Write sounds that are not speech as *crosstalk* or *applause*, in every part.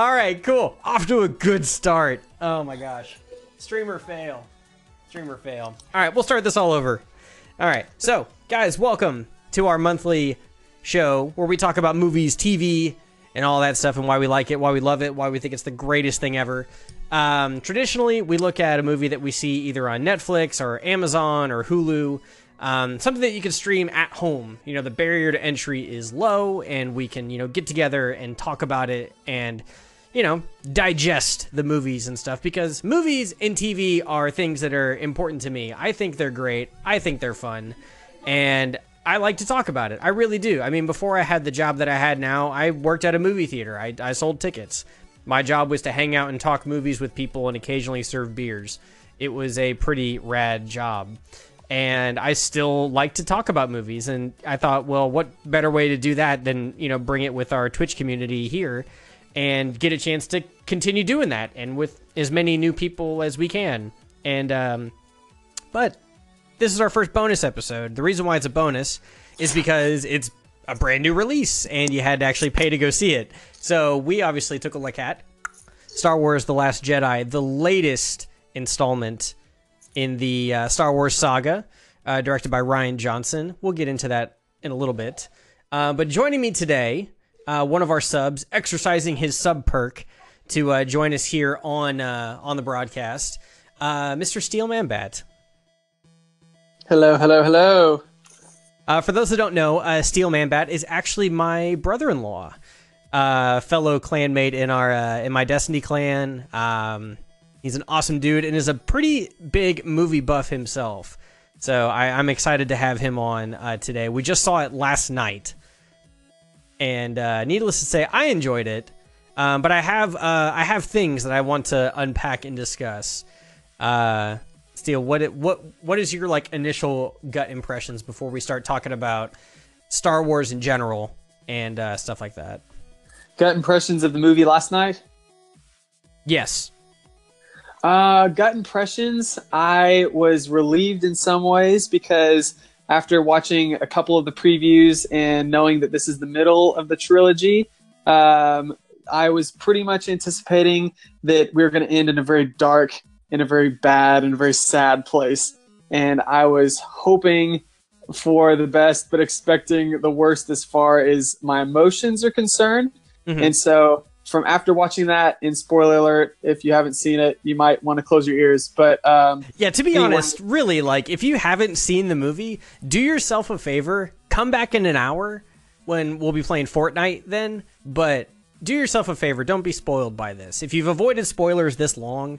All right, cool. Off to a good start. Oh my gosh. Streamer fail. Streamer fail. All right, we'll start this all over. All right, so guys, welcome to our monthly show where we talk about movies, TV, and all that stuff, and why we like it, why we love it, why we think it's the greatest thing ever. Um, traditionally, we look at a movie that we see either on Netflix or Amazon or Hulu, um, something that you can stream at home. You know, the barrier to entry is low, and we can, you know, get together and talk about it and, you know, digest the movies and stuff because movies and TV are things that are important to me. I think they're great, I think they're fun, and I like to talk about it. I really do. I mean, before I had the job that I had now, I worked at a movie theater. I, I sold tickets. My job was to hang out and talk movies with people and occasionally serve beers. It was a pretty rad job. And I still like to talk about movies. And I thought, well, what better way to do that than, you know, bring it with our Twitch community here and get a chance to continue doing that and with as many new people as we can. And, um, but this is our first bonus episode. The reason why it's a bonus is because it's a brand new release and you had to actually pay to go see it. So we obviously took a look at Star Wars The Last Jedi, the latest installment in the uh, Star Wars saga, uh, directed by Rian Johnson. We'll get into that in a little bit. Uh, but joining me today, uh, one of our subs, exercising his sub perk to uh, join us here on uh, on the broadcast, Mr. Steelman Bat. Hello, hello, hello. Uh, for those who don't know, uh, Steel Bat is actually my brother-in-law, uh, fellow clanmate in our uh, in my Destiny clan. Um, he's an awesome dude and is a pretty big movie buff himself. So I, am excited to have him on uh, today. We just saw it last night, and uh, needless to say, I enjoyed it. Um, but I have uh, I have things that I want to unpack and discuss. Uh, Steel, what it, what what is your like initial gut impressions before we start talking about Star Wars in general and uh, stuff like that? Gut impressions of the movie last night? Yes. Uh, gut impressions. I was relieved in some ways because after watching a couple of the previews and knowing that this is the middle of the trilogy, um, I was pretty much anticipating that we were going to end in a very dark in a very bad and a very sad place. And I was hoping for the best, but expecting the worst as far as my emotions are concerned. Mm-hmm. And so, from after watching that, in spoiler alert, if you haven't seen it, you might want to close your ears. But um, yeah, to be honest, really, like if you haven't seen the movie, do yourself a favor, come back in an hour when we'll be playing Fortnite then. But do yourself a favor, don't be spoiled by this. If you've avoided spoilers this long,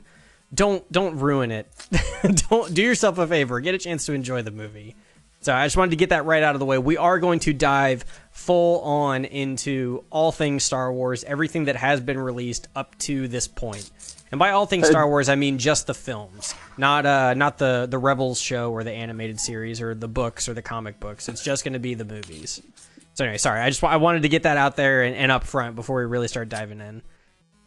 don't don't ruin it. *laughs* don't do yourself a favor. Get a chance to enjoy the movie. So I just wanted to get that right out of the way. We are going to dive full on into all things Star Wars, everything that has been released up to this point. And by all things Star Wars, I mean just the films, not uh, not the the Rebels show or the animated series or the books or the comic books. It's just going to be the movies. So anyway, sorry. I just I wanted to get that out there and, and up front before we really start diving in.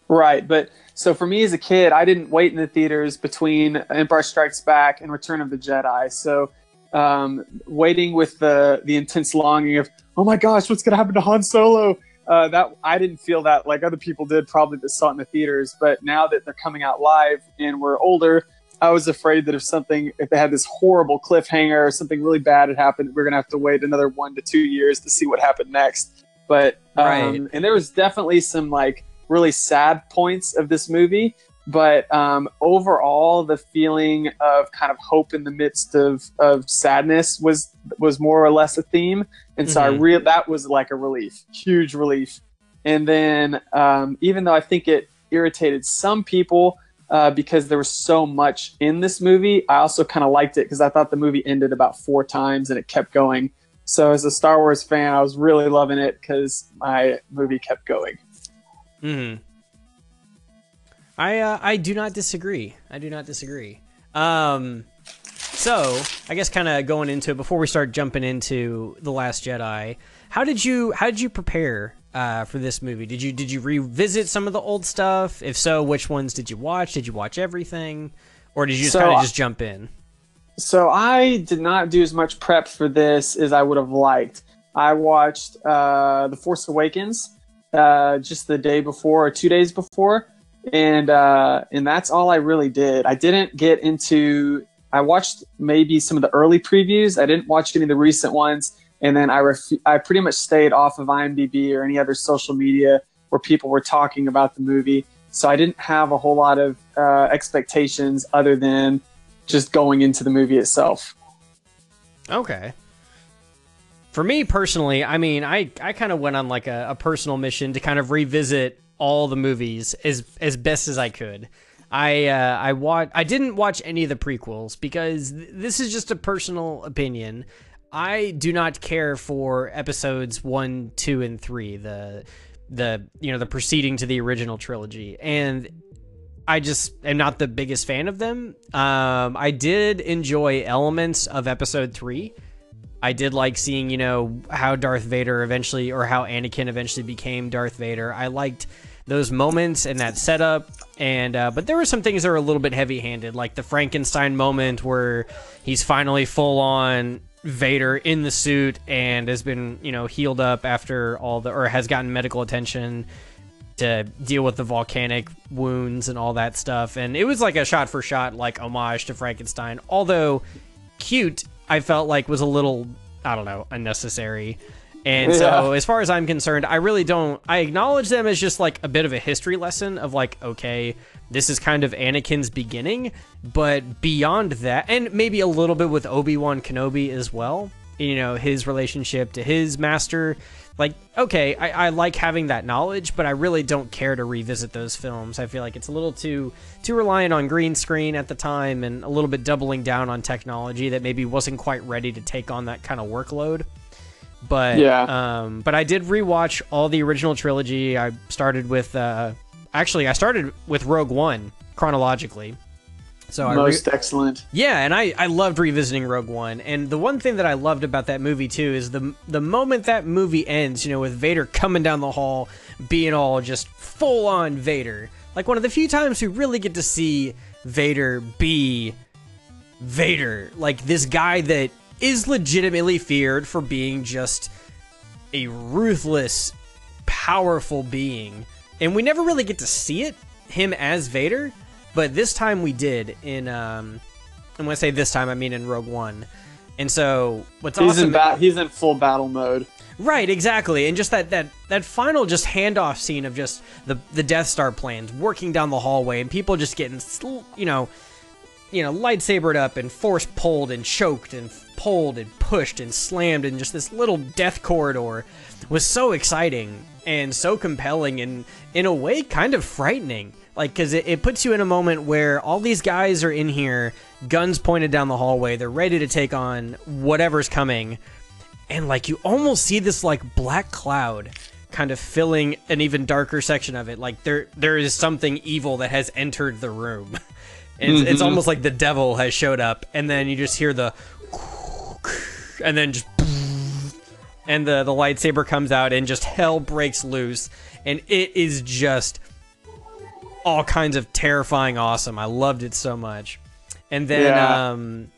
Right, but so for me as a kid, I didn't wait in the theaters between Empire Strikes Back and Return of the Jedi. So um, waiting with the the intense longing of, oh my gosh, what's gonna happen to Han Solo? Uh, that I didn't feel that like other people did, probably that saw it in the theaters. But now that they're coming out live and we're older, I was afraid that if something, if they had this horrible cliffhanger or something really bad had happened, we're gonna have to wait another one to two years to see what happened next. But um, right. and there was definitely some like really sad points of this movie. But um, overall, the feeling of kind of hope in the midst of, of sadness was was more or less a theme, and so mm-hmm. I real that was like a relief, huge relief. And then um, even though I think it irritated some people uh, because there was so much in this movie, I also kind of liked it because I thought the movie ended about four times and it kept going. So as a Star Wars fan, I was really loving it because my movie kept going. Hmm. I uh, I do not disagree. I do not disagree. Um, so I guess kind of going into it before we start jumping into the Last Jedi, how did you how did you prepare uh, for this movie? Did you did you revisit some of the old stuff? If so, which ones did you watch? Did you watch everything, or did you just so, kind of just jump in? So I did not do as much prep for this as I would have liked. I watched uh, The Force Awakens uh, just the day before or two days before, and uh, and that's all I really did. I didn't get into. I watched maybe some of the early previews. I didn't watch any of the recent ones, and then I ref- I pretty much stayed off of IMDb or any other social media where people were talking about the movie. So I didn't have a whole lot of uh, expectations other than just going into the movie itself. Okay. For me personally, I mean, I, I kind of went on like a, a personal mission to kind of revisit all the movies as as best as I could. I uh, I watch I didn't watch any of the prequels because th- this is just a personal opinion. I do not care for episodes one, two, and three. The the you know the preceding to the original trilogy, and I just am not the biggest fan of them. Um, I did enjoy elements of episode three. I did like seeing, you know, how Darth Vader eventually, or how Anakin eventually became Darth Vader. I liked those moments and that setup, and uh, but there were some things that were a little bit heavy-handed, like the Frankenstein moment where he's finally full on Vader in the suit and has been, you know, healed up after all the, or has gotten medical attention to deal with the volcanic wounds and all that stuff. And it was like a shot for shot, like homage to Frankenstein. Although cute, I felt like was a little, I don't know, unnecessary. And so, as far as I'm concerned, I really don't. I acknowledge them as just like a bit of a history lesson of like, okay, this is kind of Anakin's beginning, but beyond that, and maybe a little bit with Obi Wan Kenobi as well, you know, his relationship to his master. Like, okay, I, I like having that knowledge, but I really don't care to revisit those films. I feel like it's a little too too reliant on green screen at the time, and a little bit doubling down on technology that maybe wasn't quite ready to take on that kind of workload. But Yeah. um, but I did rewatch all the original trilogy. I started with uh, actually I started with Rogue One chronologically. So I re- Most excellent. yeah, and I, I loved revisiting Rogue One. And the one thing that I loved about that movie too is the the moment that movie ends, you know, with Vader coming down the hall, being all just full on Vader. Like one of the few times we really get to see Vader be Vader, like this guy that is legitimately feared for being just a ruthless, powerful being. And we never really get to see it, him as Vader, but this time we did in um and when I say this time I mean in Rogue One. And so what's He's awesome in ba- he's in full battle mode. Right, exactly. And just that that that final just handoff scene of just the the Death Star plans working down the hallway and people just getting you know you know lightsabered up and force pulled and choked and pulled and pushed and slammed in just this little death corridor was so exciting and so compelling and in a way kind of frightening. Like because it, it puts you in a moment where all these guys are in here guns pointed down the hallway they're ready to take on whatever's coming and like you almost see this like black cloud kind of filling an even darker section of it. Like there there is something evil that has entered the room. *laughs* It's, it's mm-hmm. almost like the devil has showed up and then you just hear the and then just and the the lightsaber comes out and just hell breaks loose and it is just all kinds of terrifying awesome i loved it so much and then Yeah. um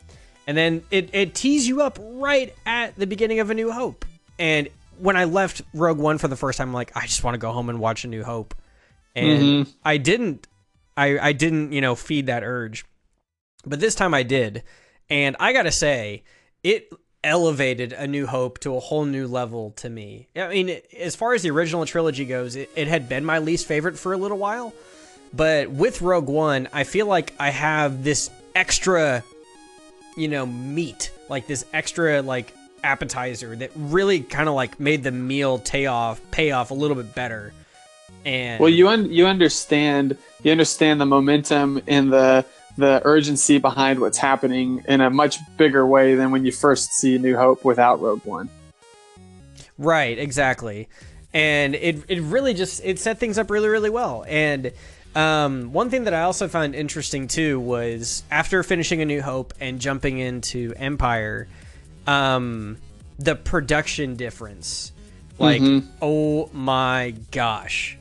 and then it, it tees you up right at the beginning of A New Hope. And when I left Rogue One for the first time, I'm like, I just want to go home and watch A New Hope. And I didn't, I, I didn't, you know, feed that urge. But this time I did. And I got to say, it elevated A New Hope to a whole new level to me. I mean, as far as the original trilogy goes, it, it had been my least favorite for a little while. But with Rogue One, I feel like I have this extra you know, meat, like this extra like appetizer that really kind of like made the meal pay off, pay off a little bit better. And Well, you un- you understand you understand the momentum and the the urgency behind what's happening in a much bigger way than when you first see New Hope without Rogue One. Right, exactly. And it it really just it set things up really really well. And um, one thing that I also found interesting too was after finishing A New Hope and jumping into Empire, um, the production difference. Like, oh my gosh,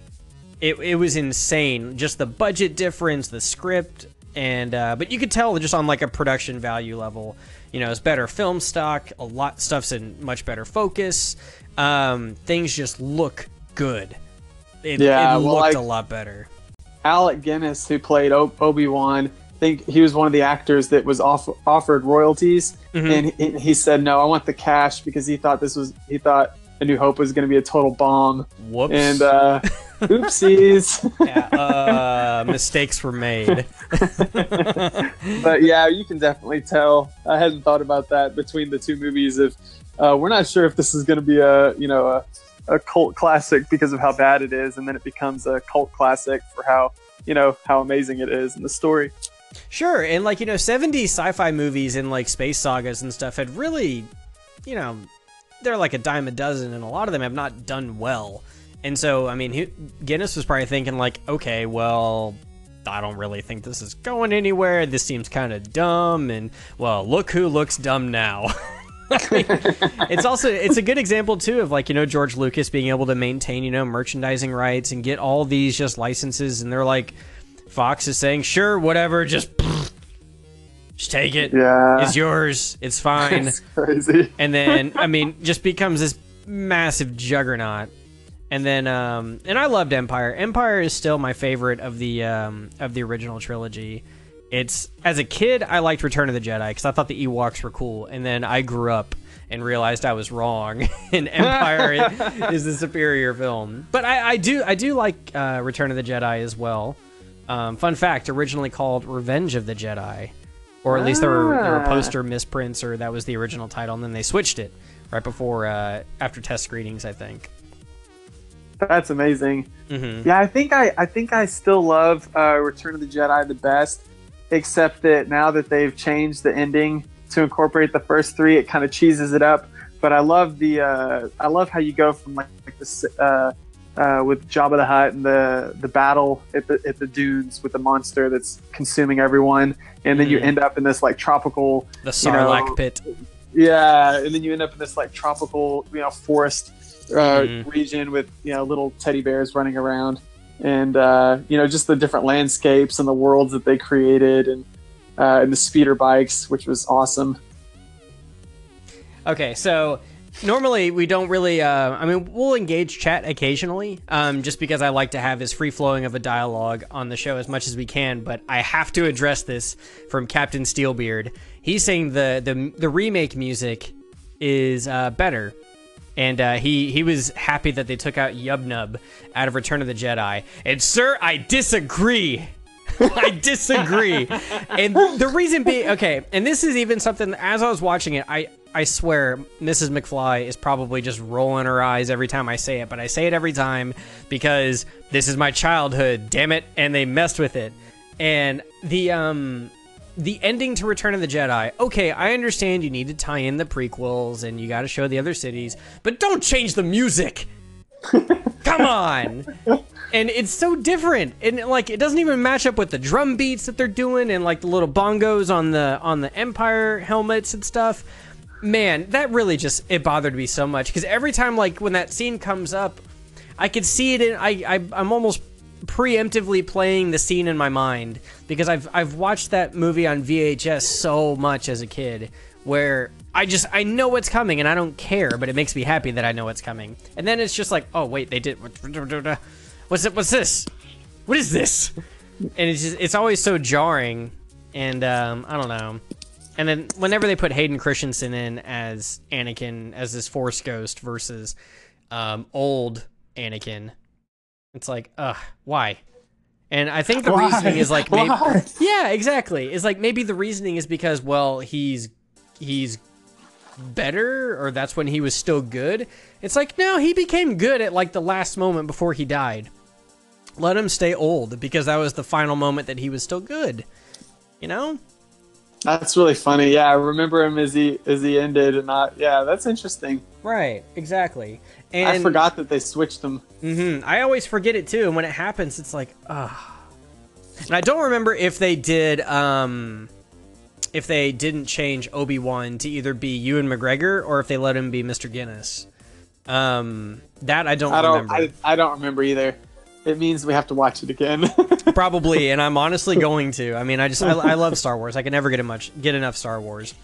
it it was insane. Just the budget difference, the script, and uh, but you could tell just on like a production value level, you know, it's better film stock. A lot stuff's in much better focus. Um, things just look good, it, Yeah, it well, looked like- a lot better. Alec Guinness, who played o- Obi Wan, I think he was one of the actors that was off- offered royalties, Mhm. and he, he said, "No, I want the cash because he thought this was he thought A New Hope was going to be a total bomb." Whoops. And uh, *laughs* oopsies. yeah, uh, mistakes were made. *laughs* but yeah, you can definitely tell. I hadn't thought about that between the two movies. If uh, we're not sure if this is going to be a you know a, a cult classic because of how bad it is, and then it becomes a cult classic for how you know how amazing it is in the story. Sure, and like you know, 70s sci-fi movies and like space sagas and stuff had really, you know, they're like a dime a dozen, and a lot of them have not done well. And so, I mean, Guinness was probably thinking like, okay, well, I don't really think this is going anywhere. This seems kind of dumb, and well, look who looks dumb now. *laughs* Mean, it's also it's a good example too of like you know George Lucas being able to maintain you know merchandising rights and get all these just licenses, and they're like, Fox is saying, sure, whatever, just *laughs* just take it. Yeah, It's yours. It's fine. *laughs* it's crazy. and then I mean, just becomes this massive juggernaut. And then, um, and I loved Empire. Empire is still my favorite of the um, of the original trilogy. It's as a kid, I liked Return of the Jedi because I thought the Ewoks were cool, and then I grew up and realized I was wrong, *laughs* and Empire *laughs* is the superior film. But I, I do I do like uh, Return of the Jedi as well. Um, fun fact: originally called Revenge of the Jedi, or at least there were there were Ah. poster misprints, or that was the original title, and then they switched it right before uh, after test screenings, I think. That's amazing. hmm Yeah, I think I I think I still love uh, Return of the Jedi the best, except that now that they've changed the ending to incorporate the first three, it kind of cheeses it up. But I love the uh, I love how you go from like, like this uh, with Jabba the Hutt and the the battle at the at the dunes with the monster that's consuming everyone, and then you Mhm. end up in this like tropical The You know- Sarlacc pit. yeah, and then you end up in this like tropical, you know, forest uh, Mhm. region with you know little teddy bears running around, and uh, you know just the different landscapes and the worlds that they created, and uh, and the speeder bikes, which was awesome. Okay, so normally we don't really. Uh, I mean, we'll engage chat occasionally, um, just because I like to have as free flowing of a dialogue on the show as much as we can. But I have to address this from Captain Steelbeard. He's saying the the the remake music is uh, better. And uh, he he was happy that they took out Yubnub out of Return of the Jedi. And sir, I disagree. *laughs* I disagree. and the reason being, okay, and this is even something as I was watching it, I I swear Mrs. McFly is probably just rolling her eyes every time I say it, but I say it every time because this is my childhood, damn it, and they messed with it. And the um the ending to Return of the Jedi. Okay, I understand you need to tie in the prequels and you got to show the other cities, but don't change the music. *laughs* Come on. And it's so different. And like it doesn't even match up with the drum beats that they're doing and like the little bongos on the on the Empire helmets and stuff. Man, that really just it bothered me so much cuz every time like when that scene comes up, I could see it in I, I I'm almost preemptively playing the scene in my mind because I've I've watched that movie on VHS so much as a kid where I just I know what's coming and I don't care, but it makes me happy that I know what's coming. And then it's just like, oh wait, they did what's it what's this? What is this? And it's just it's always so jarring and um, I don't know. And then whenever they put Hayden Christensen in as Anakin as this Force ghost versus um, old Anakin, it's like, ugh, why? And I think the Why? reasoning is like, maybe, *laughs* yeah, exactly. It's like maybe the reasoning is because well, he's he's better, or that's when he was still good. It's like no, he became good at like the last moment before he died. Let him stay old because that was the final moment that he was still good. You know? That's really funny. Yeah, I remember him as he as he ended, and not. Yeah, that's interesting. Right. Exactly. And I forgot that they switched them. hmm I always forget it too, and when it happens, it's like, ah. And I don't remember if they did, um, if they didn't change Obi Wan to either be Ewan McGregor or if they let him be Mr. Guinness. Um, that I don't, I don't. remember. I, I don't remember either. It means we have to watch it again. *laughs* Probably, and I'm honestly going to. I mean, I just I, I love Star Wars. I can never get much get enough Star Wars.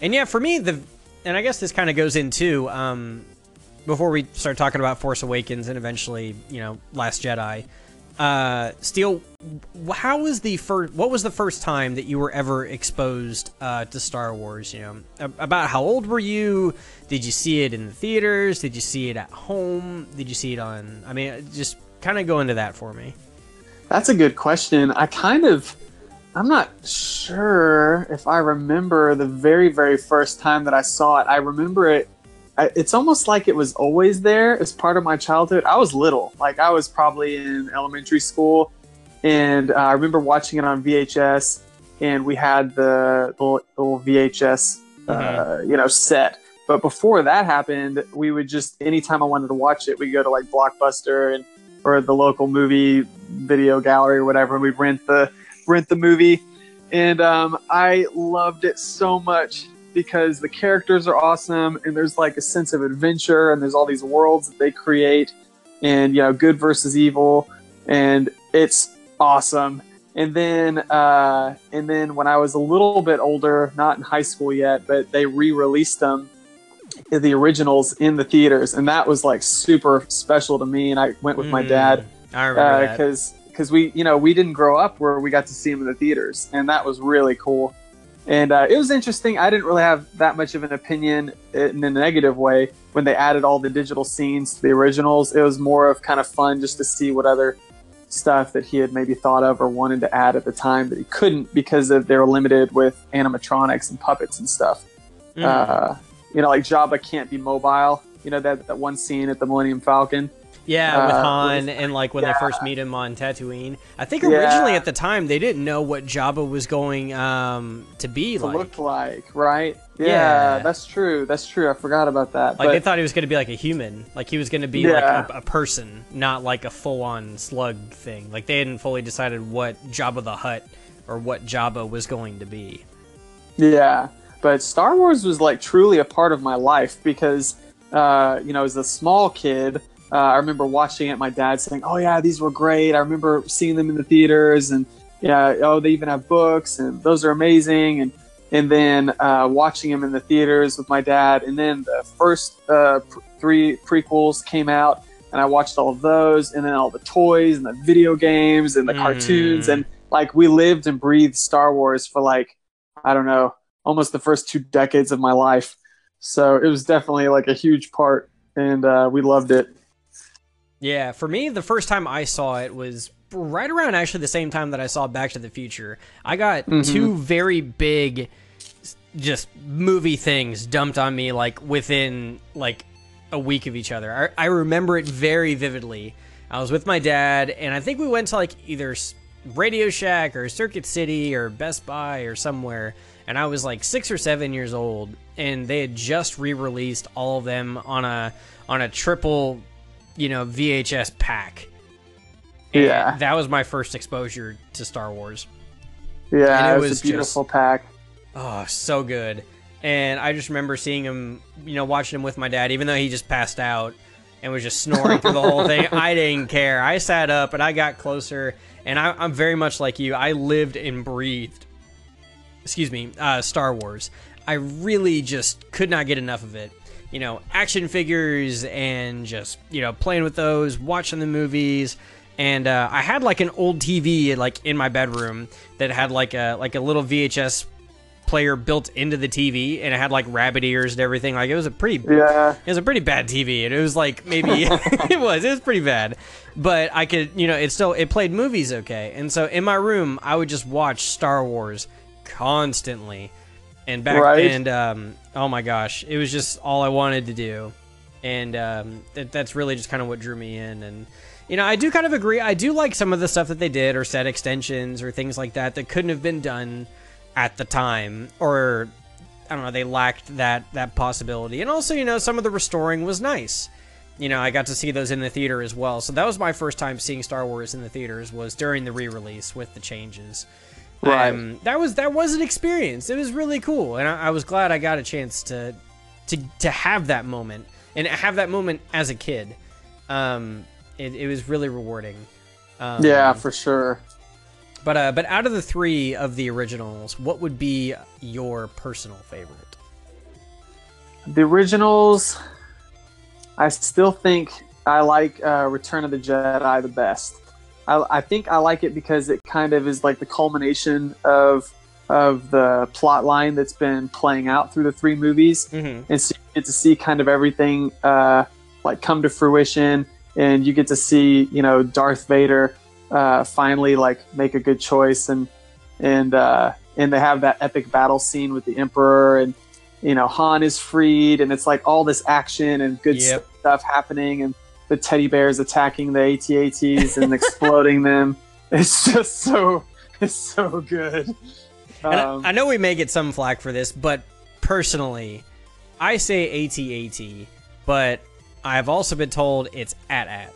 And yeah, for me, the and I guess this kind of goes into um, before we start talking about Force Awakens and eventually, you know, Last Jedi, uh, Steele, how was the first? What was the first time that you were ever exposed uh, to Star Wars? You know, about how old were you? Did you see it in the theaters? Did you see it at home? Did you see it on? I mean, just kind of go into that for me. That's a good question. I kind of, I'm not sure if I remember the very, very first time that I saw it. I remember it it's almost like it was always there as part of my childhood. I was little, like I was probably in elementary school, and uh, I remember watching it on VHS, and we had the, the little VHS, uh, mm-hmm. you know, set. But before that happened, we would just anytime I wanted to watch it, we'd go to like Blockbuster and or the local movie video gallery or whatever, and we'd rent the rent the movie. And um, I loved it so much because the characters are awesome and there's like a sense of adventure and there's all these worlds that they create and you know good versus evil. And it's awesome. And then uh, and then when i was a little bit older not in high school yet but they re-released them the originals in the theaters and that was like super special to me and i went with mm, my dad because uh, because we you know we didn't grow up where we got to see them in the theaters and that was really cool and uh, it was interesting. I didn't really have that much of an opinion in a negative way when they added all the digital scenes to the originals. It was more of kind of fun just to see what other stuff that he had maybe thought of or wanted to add at the time that he couldn't because of they were limited with animatronics and puppets and stuff. Mm. Uh, you know, like Jabba can't be mobile. You know that that one scene at the Millennium Falcon yeah, with uh, Han and like when yeah. they first meet him on Tatooine. I think originally yeah. at the time they didn't know what Jabba was going um, to be to like. Look like right? Yeah, yeah, that's true. That's true. I forgot about that. Like but, they thought he was going to be like a human, like he was going to be like a, a, person, not like a full-on slug thing. Like they hadn't fully decided what Jabba the Hutt or what Jabba was going to be. Yeah, but Star Wars was like truly a part of my life because uh, you know as a small kid uh, I remember watching it. My dad saying, "Oh yeah, these were great." I remember seeing them in the theaters, and yeah, oh they even have books, and those are amazing. And and then uh, watching them in the theaters with my dad, and then the first uh, pr- three prequels came out, and I watched all of those, and then all the toys and the video games and the mm. cartoons, and like we lived and breathed Star Wars for like I don't know, almost the first two decades of my life. So it was definitely like a huge part, and uh, we loved it. Yeah, for me, the first time I saw it was right around actually the same time that I saw Back to the Future. I got mm-hmm. two very big, just movie things dumped on me like within like a week of each other. I, I remember it very vividly. I was with my dad, and I think we went to like either Radio Shack or Circuit City or Best Buy or somewhere. And I was like six or seven years old, and they had just re-released all of them on a on a triple you know, VHS pack. And yeah. That was my first exposure to Star Wars. Yeah, and it, was, was, a beautiful just, pack. Oh, so good. And I just remember seeing him, you know, watching him with my dad, even though he just passed out and was just snoring through the whole thing. *laughs* I didn't care. I sat up and I got closer, and I, am very much like you. I lived and breathed, excuse me, uh, Star Wars. I really just could not get enough of it you know, action figures and just, you know, playing with those, watching the movies. And uh, I had like an old TV like in my bedroom that had like a like a little VHS player built into the TV, and it had like rabbit ears and everything. Like it was a pretty yeah, it was a pretty bad TV, and it was like maybe *laughs* it was it was pretty bad, but I could you know it still it played movies okay. And so in my room, I would just watch Star Wars constantly and back right. and um, oh my gosh, it was just all I wanted to do, and um, that, that's really just kind of what drew me in. And you know, I do kind of agree. I do like some of the stuff that they did, or set extensions, or things like that that couldn't have been done at the time, or I don't know, they lacked that that possibility. And also, you know, some of the restoring was nice. You know, I got to see those in the theater as well. So that was my first time seeing Star Wars in the theaters was during the re-release with the changes. Right. Um, that was that was an experience. It was really cool, and I, I, was glad I got a chance to to to have that moment and have that moment as a kid. Um, it, it was really rewarding. Um, yeah, for sure. But uh, but out of the three of the originals, what would be your personal favorite? The originals. I still think I like uh, Return of the Jedi the best. I, I think I like it because it kind of is like the culmination of of the plot line that's been playing out through the three movies, Mm-hmm. and so you get to see kind of everything uh, like come to fruition, and you get to see you know Darth Vader uh, finally like make a good choice, and and uh, and they have that epic battle scene with the Emperor, and you know Han is freed, and it's like all this action and good Yep. stuff happening, and the teddy bears attacking the AT-ATs and exploding *laughs* them. It's just so it's so good. And Um, I, I know we may get some flack for this, but personally, I say AT-AT, but I've also been told it's AT-AT.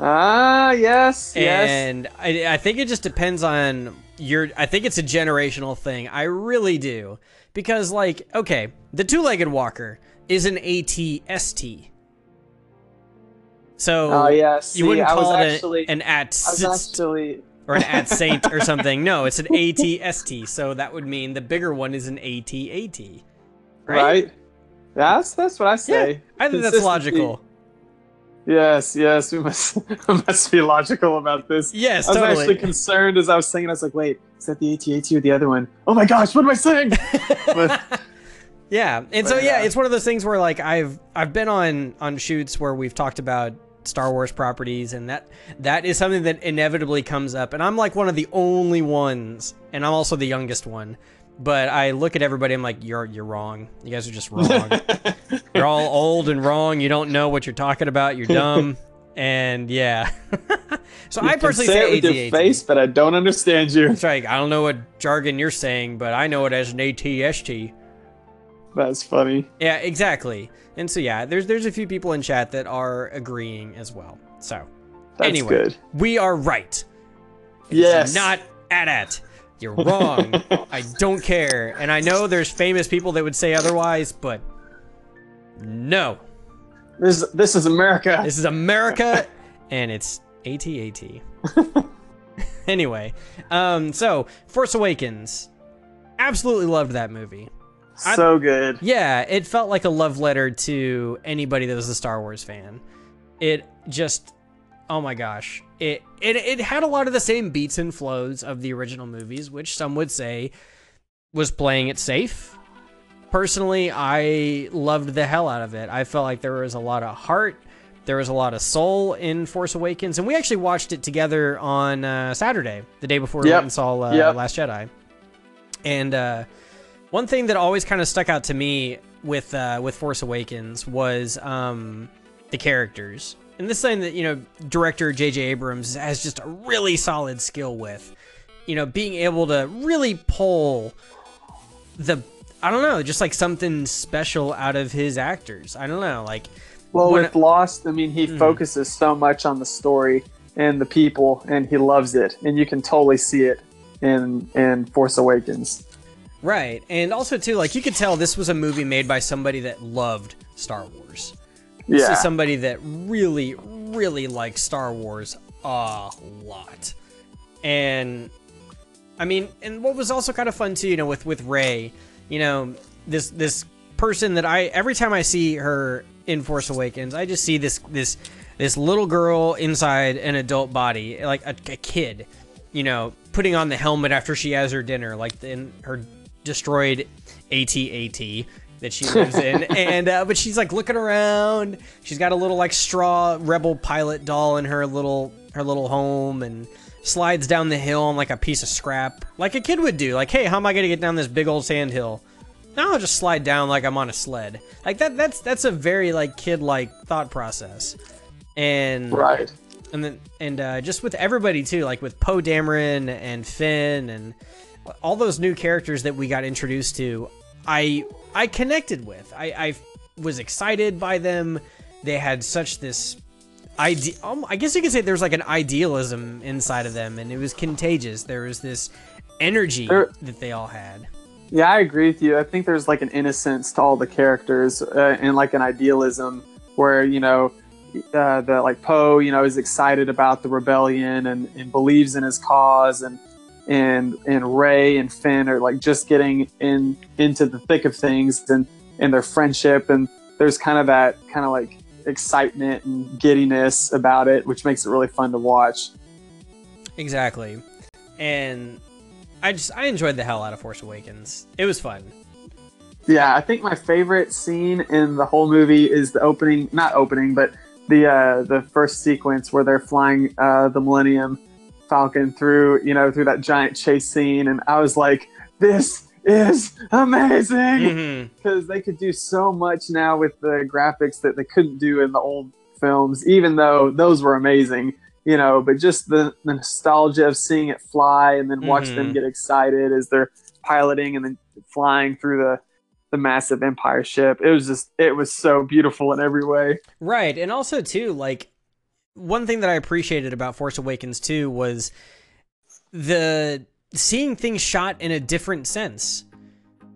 Ah, yes, yes. And I, I think it just depends on your. I think it's a generational thing. I really do. Because, like, okay, the two legged walker is an ATST. So Oh, yeah. See, you wouldn't I call was it actually, an at actually, or an at saint or *laughs* something. No, it's an ATST. So that would mean the bigger one is an ATAT. Right? right? That's that's what I say. Yeah, I think that's logical. Yes, yes, we must *laughs* we must be logical about this. Yes, I was totally. actually concerned as I was saying. I was like, "Wait, is that the AT-AT or the other one? Oh my gosh, what am I saying?" But- *laughs* yeah, and so yeah, uh, it's one of those things where like I've I've been on on shoots where we've talked about Star Wars properties, and that that is something that inevitably comes up, and I'm like one of the only ones, and I'm also the youngest one. But I look at everybody, I'm like, you're you're wrong. You guys are just wrong. *laughs* you're all old and wrong. You don't know what you're talking about. You're dumb. *laughs* And yeah, *laughs* so You I personally say it with your face, but I don't understand you. It's like I don't know what jargon you're saying, but I know it as an ATST. That's funny. Yeah, exactly. And so yeah, there's there's a few people in chat that are agreeing as well. So That's anyway, good. we are right. It's Yes. not at at. You're wrong. *laughs* I don't care. And I know there's famous people that would say otherwise, but no. This this is America. This is America and it's AT-AT. *laughs* anyway, um so Force Awakens. Absolutely loved that movie. I- so good. Yeah, it felt like a love letter to anybody that was a Star Wars fan. It just oh my gosh. It it it had a lot of the same beats and flows of the original movies, which some would say was playing it safe. Personally, I loved the hell out of it. I felt like there was a lot of heart, there was a lot of soul in Force Awakens, and we actually watched it together on uh, Saturday, the day before we Yep. went and saw uh, Yep. Last Jedi. And uh, one thing that always kind of stuck out to me with uh, with Force Awakens was um, the characters, and this is something that you know director J.J. Abrams has just a really solid skill with. You know, being able to really pull the I don't know, just like something special out of his actors. I don't know, like Well, with Lost, I mean, he Mhm. focuses so much on the story and the people, and he loves it, and you can totally see it in in Force Awakens. Right. And also too, like you could tell this was a movie made by somebody that loved Star Wars. This Yeah, is somebody that really, really likes Star Wars a lot. And I mean, and what was also kind of fun too, you know, with with Rey, you know, this this person that I every time I see her in Force Awakens, I just see this this this little girl inside an adult body, like a, a kid, you know, putting on the helmet after she has her dinner, like in her destroyed AT-AT that she lives in, *laughs* and uh, but she's like looking around. She's got a little like straw rebel pilot doll in her little her little home, and slides down the hill on like a piece of scrap, like a kid would do. Like, hey, how am I gonna get down this big old sand hill? Now I'll just slide down like I'm on a sled. Like that. That's that's a very like kid like thought process, and right. and then and uh, just with everybody too, like with Poe Dameron and Finn and all those new characters that we got introduced to, I I connected with. I I was excited by them. They had such this ide- um, I guess you could say there's like an idealism inside of them, and it was contagious. There was this energy There- that they all had. Yeah, I agree with you. I think there's like an innocence to all the characters uh, and like an idealism where you know uh, the like Poe, you know, is excited about the rebellion and, and believes in his cause, and and and Rey and Finn are like just getting in into the thick of things and and their friendship, and there's kind of that kind of like excitement and giddiness about it, which makes it really fun to watch. Exactly. And I just I enjoyed the hell out of Force Awakens. It was fun. Yeah, I think my favorite scene in the whole movie is the opening, not opening, but the uh, the first sequence where they're flying uh, the Millennium Falcon through, you know, through that giant chase scene, and I was like, this is amazing because Mhm. they could do so much now with the graphics that they couldn't do in the old films, even though those were amazing. You know, but just the, the nostalgia of seeing it fly and then watch them Mhm. get excited as they're piloting and then flying through the the massive Empire ship. It was just it was so beautiful in every way. Right. And also too, like one thing that I appreciated about Force Awakens too was the seeing things shot in a different sense.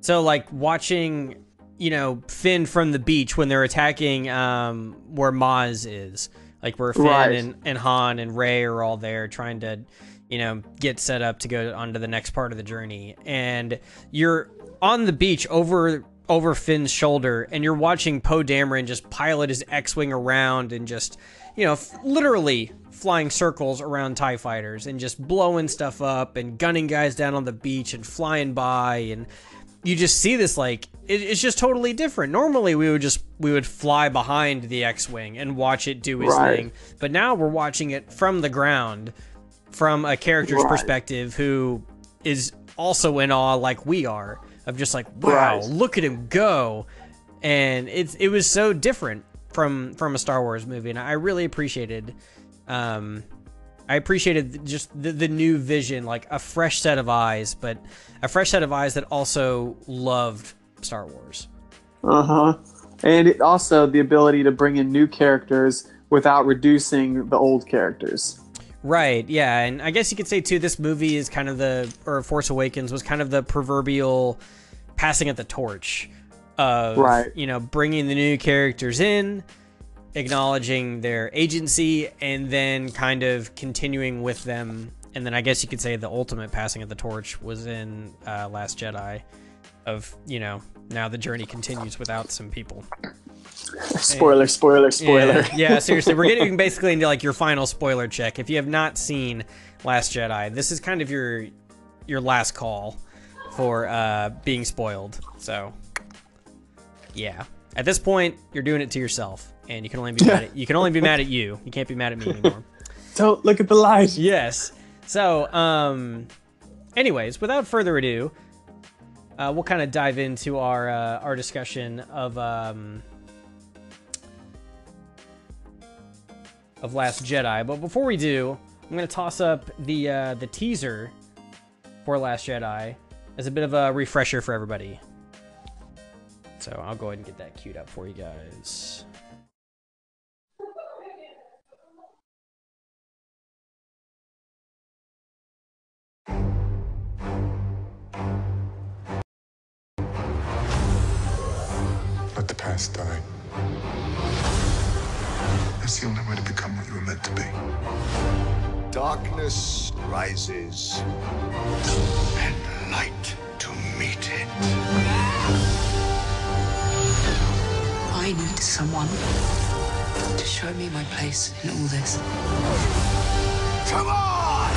So like watching, you know, Finn from the beach when they're attacking um where Maz is. Like where Finn Right. and, and Han and Rey are all there trying to, you know, get set up to go on to the next part of the journey. And you're on the beach over over Finn's shoulder and you're watching Poe Dameron just pilot his X-wing around and just, you know, f- literally flying circles around TIE fighters and just blowing stuff up and gunning guys down on the beach and flying by and you just see this like it, it's just totally different. Normally we would just we would fly behind the X-wing and watch it do its Right. thing, but now we're watching it from the ground from a character's Right. perspective who is also in awe like we are of just like wow Right. look at him go and it's it was so different from from a Star Wars movie and I really appreciated um I appreciated just the, the new vision like a fresh set of eyes but a fresh set of eyes that also loved Star Wars Uh huh. And it also the ability to bring in new characters without reducing the old characters. Right, yeah, and I guess you could say too, this movie is kind of the, or Force Awakens was kind of the proverbial passing of the torch of, Right. you know, bringing the new characters in, acknowledging their agency, and then kind of continuing with them. And then I guess you could say the ultimate passing of the torch was in uh, Last Jedi, of you know now the journey continues without some people. Spoiler, spoiler, spoiler. Yeah, yeah, *laughs* seriously, we're getting basically into like your final spoiler check. If you have not seen Last Jedi, this is kind of your your last call for uh, being spoiled. So, yeah, at this point, you're doing it to yourself, and you can only be mad at you can only be mad at you. You can't be mad at me anymore. *laughs* Don't look at the light. yes. So, um, anyways, without further ado, uh, we'll kind of dive into our uh, our discussion of um, of Last Jedi. But before we do, I'm gonna toss up the uh, the teaser for Last Jedi as a bit of a refresher for everybody. So I'll go ahead and get that queued up for you guys. Let the past die. That's the only way to become what you were meant to be. Darkness rises, someone to show me my place in all this. Come on!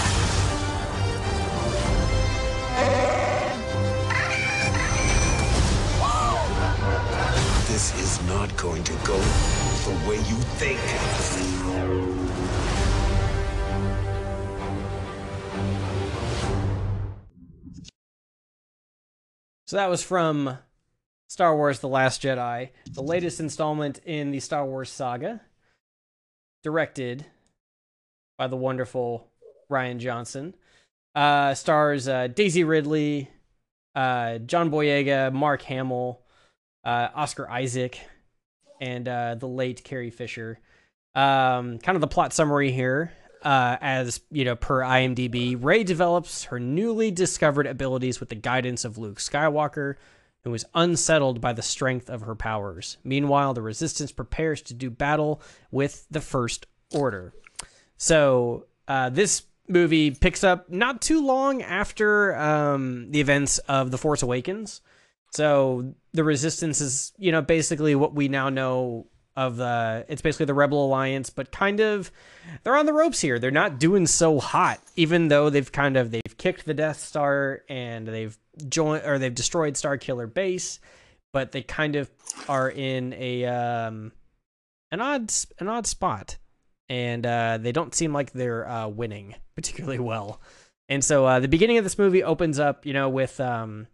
This is not going to go the way you think. So that was from Star Wars The Last Jedi, the latest installment in the Star Wars saga, directed by the wonderful Rian Johnson. Uh, stars uh, Daisy Ridley, uh, John Boyega, Mark Hamill, uh, Oscar Isaac, and uh, the late Carrie Fisher. Um, kind of the plot summary here. Uh, as you know, per IMDb, Rey develops her newly discovered abilities with the guidance of Luke Skywalker, who is unsettled by the strength of her powers. Meanwhile, the Resistance prepares to do battle with the First Order. So, uh, this movie picks up not too long after um, the events of The Force Awakens. So, the Resistance is, you know, basically what we now know of the it's basically the rebel alliance but kind of they're on the ropes here they're not doing so hot even though they've kind of they've kicked the death star and they've joined or they've destroyed Starkiller Base but they kind of are in a um an odd an odd spot. And uh they don't seem like they're uh winning *laughs* particularly well. And so uh the beginning of this movie opens up you know with um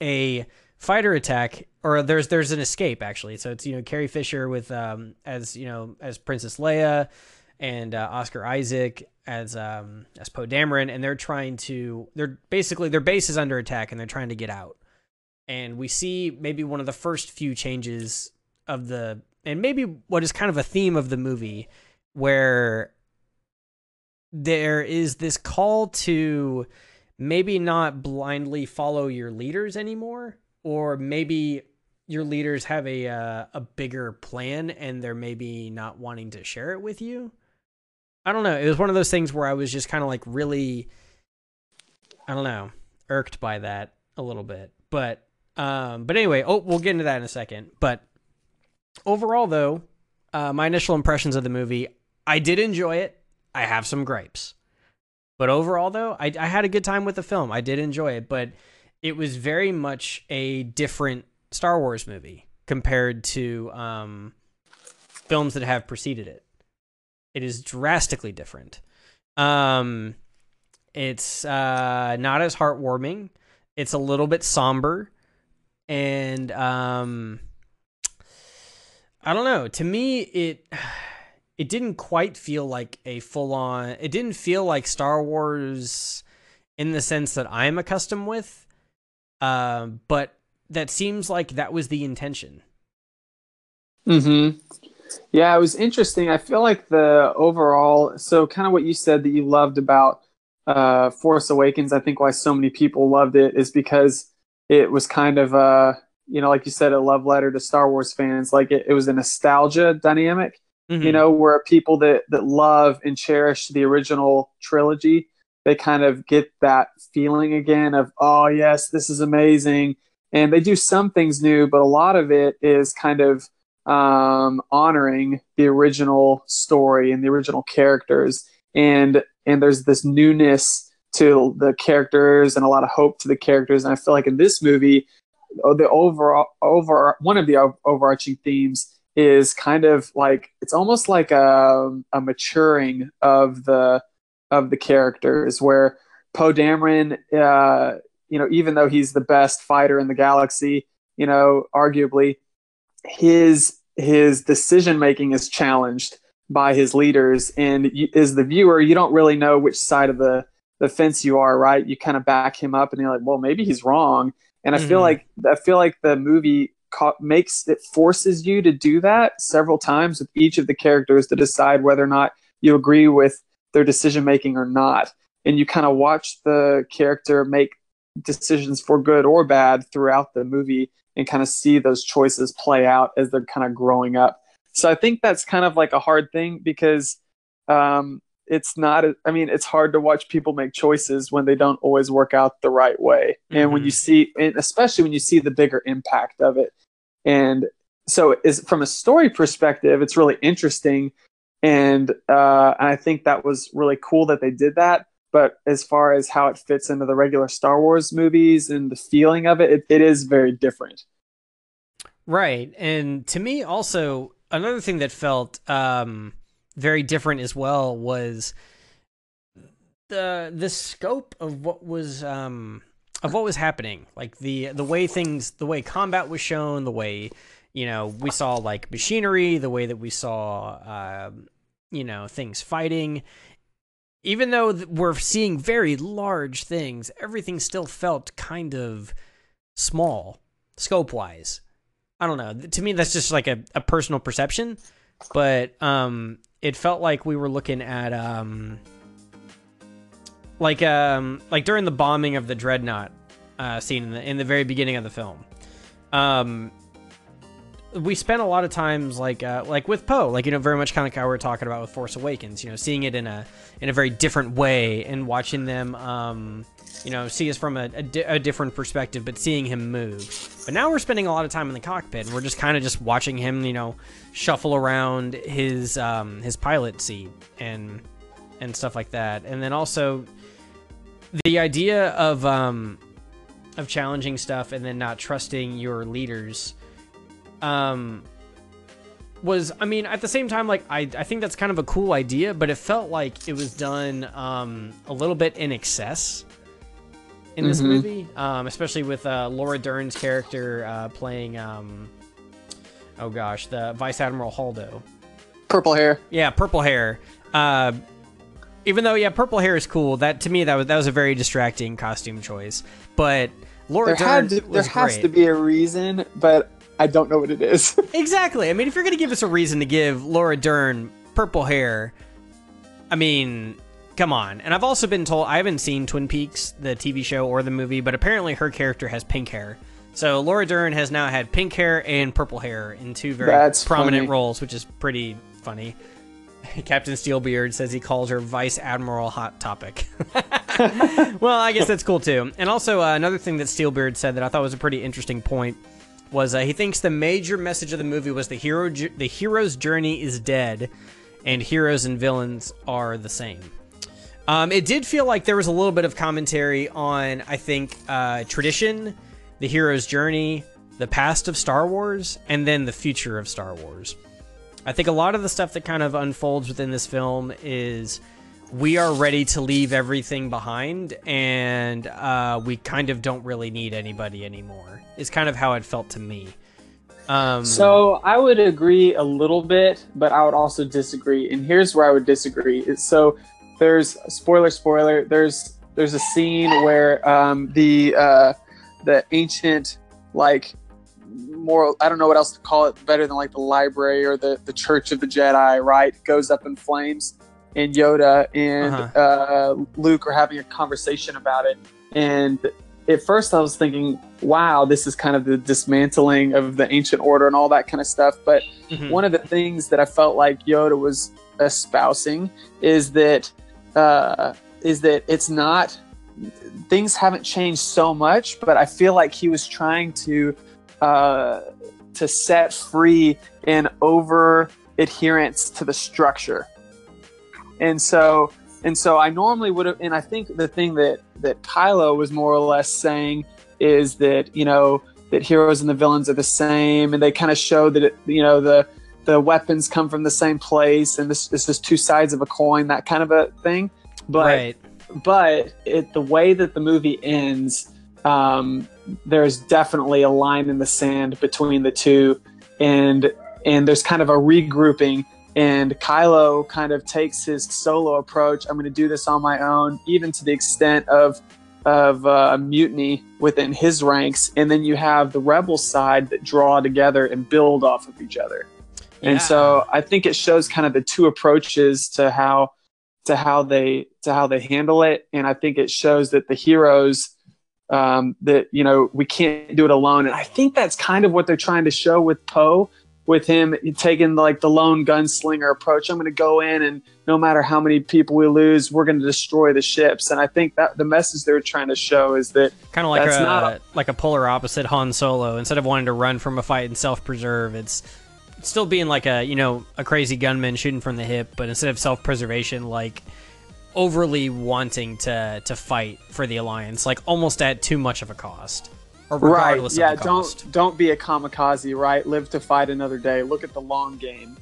a fighter attack or there's there's an escape actually. So it's you know carrie fisher with um as you know as princess leia and uh, oscar isaac as um as poe dameron and they're trying to they're basically their base is under attack and they're trying to get out. And we see maybe one of the first few changes of the and maybe what is kind of a theme of the movie where there is this call to maybe not blindly follow your leaders anymore or maybe your leaders have a uh, a bigger plan and they're maybe not wanting to share it with you i don't know. It was one of those things where i was just kind of like really i don't know irked by that a little bit. But um but anyway oh we'll get into that in a second. But overall though uh, my initial impressions of the movie i did enjoy it. I have some gripes. But overall, though, I, I had a good time with the film. I did enjoy it, but it was very much a different Star Wars movie compared to um, films that have preceded it. It is drastically different. Um, it's uh, not as heartwarming. It's a little bit somber, and um, I don't know. To me, it *sighs* it didn't quite feel like a full on it didn't feel like Star Wars in the sense that I'm accustomed with. Um, but that seems like that was the intention. hmm Yeah, it was interesting. I feel like the overall, so kind of what you said that you loved about uh, Force Awakens, I think why so many people loved it is because it was kind of a, you know, like you said, a love letter to Star Wars fans. Like it, it was a nostalgia dynamic, you know, where people that, that love and cherish the original trilogy, they kind of get that feeling again of, oh, yes, this is amazing. And they do some things new, but a lot of it is kind of um, honoring the original story and the original characters. And and there's this newness to the characters and a lot of hope to the characters. And I feel like in this movie, oh, the overall over one of the overarching themes is kind of like it's almost like a, a maturing of the of the characters where Poe Dameron, uh, you know, even though he's the best fighter in the galaxy, you know, arguably, his his decision making is challenged by his leaders, and you, as the viewer, you don't really know which side of the the fence you are. Right? You kind of back him up, and you're like, well, maybe he's wrong. And I feel Mhm. like I feel like the movie ca- makes it forces you to do that several times with each of the characters to decide whether or not you agree with their decision making or not. And you kind of watch the character make decisions for good or bad throughout the movie and kind of see those choices play out as they're kind of growing up. So I think that's kind of like a hard thing because um, it's not, I mean, it's hard to watch people make choices when they don't always work out the right way. And when Mhm. you see, and especially when you see the bigger impact of it. And so is from a story perspective, it's really interesting. And uh, I think that was really cool that they did that but as far as how it fits into the regular Star Wars movies and the feeling of it, it, it is very different. Right. And to me also another thing that felt um very different as well was the the scope of what was um of what was happening. Like the the way things the way combat was shown, the way you know, we saw like machinery, the way that we saw um you know, things fighting. Even though we're seeing very large things, everything still felt kind of small scope wise. I don't know. To me, that's just like a, a personal perception, but um, it felt like we were looking at um, like um, like during the bombing of the dreadnought uh, scene in the in the very beginning of the film. Um, we spent a lot of times like uh, like with Poe, like you know, very much kind of like how we are talking about with Force Awakens. You know, seeing it in a in a very different way and watching them, um, you know, see us from a, a, di- a different perspective, but seeing him move. But now we're spending a lot of time in the cockpit, and we're just kind of just watching him, you know, shuffle around his um, his pilot seat and and stuff like that. And then also the idea of um, of challenging stuff and then not trusting your leaders um, was I mean at the same time like I, I think that's kind of a cool idea, but it felt like it was done um, a little bit in excess in this Mhm. movie, um, especially with uh, Laura Dern's character uh, playing um, oh gosh the Vice Admiral Haldo. Purple hair. Yeah, purple hair. Uh, even though yeah, purple hair is cool. That to me that was that was a very distracting costume choice. But Laura There Dern had to, there has great. to be a reason, but I don't know what it is. *laughs* Exactly. I mean, if you're gonna give us a reason to give Laura Dern purple hair, I mean, come on. And I've also been told I haven't seen Twin Peaks, the TV show or the movie, but apparently her character has pink hair. So Laura Dern has now had pink hair and purple hair in two very That's prominent funny. roles, which is pretty funny. *laughs* Captain Steelbeard says he calls her Vice Admiral Hot Topic. *laughs* well, I guess that's cool too. And also, uh, another thing that Steelbeard said that I thought was a pretty interesting point was uh, he thinks the major message of the movie was the hero the hero's journey is dead, and heroes and villains are the same. Um, it did feel like there was a little bit of commentary on, I think, uh, tradition, the hero's journey, the past of Star Wars, and then the future of Star Wars. I think a lot of the stuff that kind of unfolds within this film is we are ready to leave everything behind and uh, we kind of don't really need anybody anymore is kind of how it felt to me um, So I would agree a little bit, but I would also disagree. And here's where I would disagree. So there's spoiler, spoiler. There's there's a scene where um, the uh, the ancient like more I don't know what else to call it better than like the library or the the Church of the Jedi right goes up in flames, and Yoda and Uh-huh. uh, Luke are having a conversation about it, and at first I was thinking, wow, this is kind of the dismantling of the ancient order and all that kind of stuff. But mhm. one of the things that I felt like Yoda was espousing is that uh, is that it's not things haven't changed so much, but I feel like he was trying to uh, to set free an over adherence to the structure, and so and so I normally would have, and I think the thing that that Kylo was more or less saying is that you know that heroes and the villains are the same, and they kind of show that it, you know the the weapons come from the same place, and this, this is two sides of a coin, that kind of a thing. But right but it, the way that the movie ends, um, there's definitely a line in the sand between the two, and and there's kind of a regrouping. And Kylo kind of takes his solo approach. I'm going to do this on my own, even to the extent of of uh, mutiny within his ranks. And then you have the rebel side that draw together and build off of each other. Yeah. And so I think it shows kind of the two approaches to how to how they to how they handle it, and I think it shows that the heroes um, that you know we can't do it alone, and I think that's kind of what they're trying to show with Poe, with him taking like the lone gunslinger approach. I'm going to go in, and no matter how many people we lose, we're going to destroy the ships. And I think that the message they're trying to show is that kind of like a a- like a polar opposite Han Solo. Instead of wanting to run from a fight and self-preserve, it's still being like a you know a crazy gunman shooting from the hip, but instead of self-preservation, like overly wanting to to fight for the alliance, like almost at too much of a cost, right, yeah, of the cost. don't don't be a kamikaze, right? Live to fight another day. Look at the long game,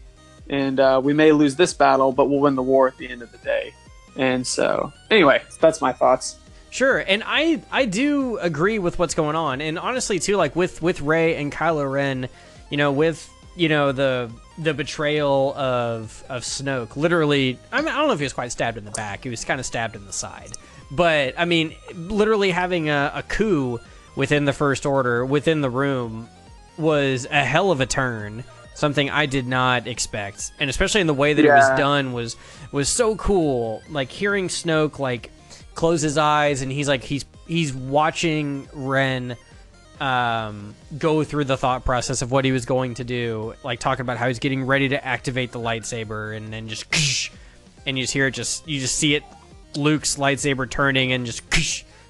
and uh, we may lose this battle, but we'll win the war at the end of the day. And so, anyway, that's my thoughts. Sure, and I I do agree with what's going on, and honestly too, like with with Rey and Kylo Ren, you know, with you know the the betrayal of of Snoke. Literally, I mean, I don't know if he was quite stabbed in the back; he was kind of stabbed in the side. But I mean, literally having a, a coup within the First Order within the room was a hell of a turn. Something I did not expect, and especially in the way that it was done was was so cool. Like hearing Snoke like close his eyes and he's like he's he's watching Ren um, go through the thought process of what he was going to do, like talking about how he's getting ready to activate the lightsaber, and then just and you just hear it just you just see it Luke's lightsaber turning and just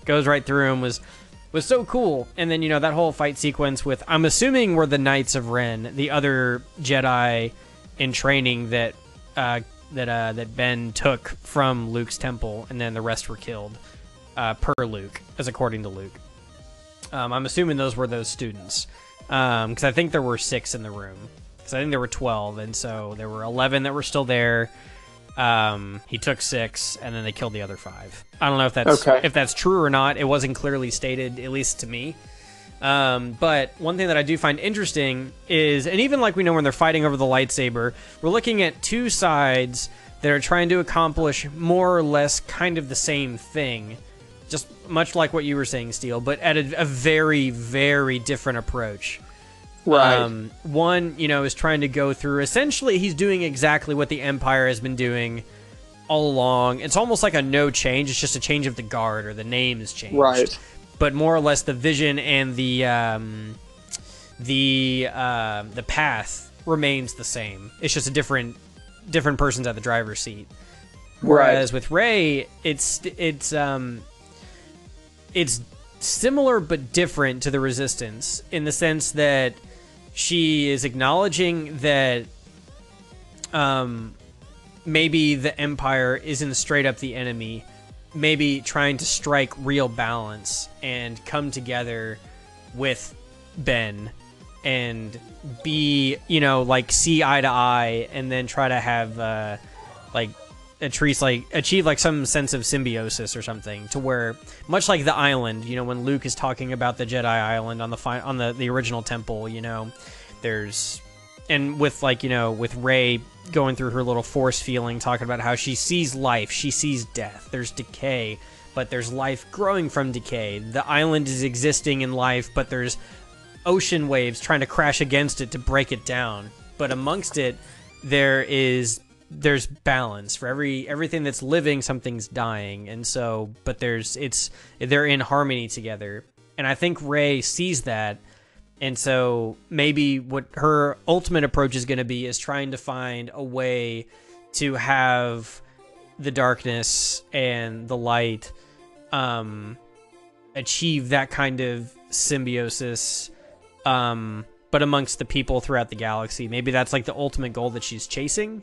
goes right through him was was so cool. And then you know that whole fight sequence with I'm assuming were the Knights of Ren, the other Jedi in training that uh, that uh, that Ben took from Luke's temple, and then the rest were killed uh, per Luke, as according to Luke. Um, I'm assuming those were those students because I think there were six in the room. Because I think there were twelve, and so there were eleven that were still there. Um, he took six, and then they killed the other five. I don't know if that's Okay. if that's true or not. It wasn't clearly stated, at least to me. Um, but one thing that I do find interesting is, and even like we know when they're fighting over the lightsaber, we're looking at two sides that are trying to accomplish more or less kind of the same thing, just much like what you were saying, Steele, but at a, a very, very different approach. Right. Um, one, you know, is trying to go through. Essentially, he's doing exactly what the Empire has been doing all along. It's almost like a no change. It's just a change of the guard, or the name is changed. Right. But more or less, the vision and the um, the uh, the path remains the same. It's just a different different person's at the driver's seat. Whereas with Rey, it's it's um it's similar but different to the Resistance in the sense that she is acknowledging that um maybe the Empire isn't straight up the enemy, maybe trying to strike real balance and come together with Ben and be, you know, like see eye to eye and then try to have uh like achieve like achieve like some sense of symbiosis or something to where much like the island you know when luke is talking about the jedi island on the fi- on the the original temple you know there's and with like you know with Rey going through her little force feeling talking about how she sees life she sees death there's decay but there's life growing from decay. The island is existing in life but there's ocean waves trying to crash against it to break it down. But amongst it there is there's balance for every everything that's living something's dying. And so but there's it's they're in harmony together. And i think Rey sees that. And so maybe what her ultimate approach is going to be is trying to find a way to have the darkness and the light um achieve that kind of symbiosis um but amongst the people throughout the galaxy. Maybe that's like the ultimate goal that she's chasing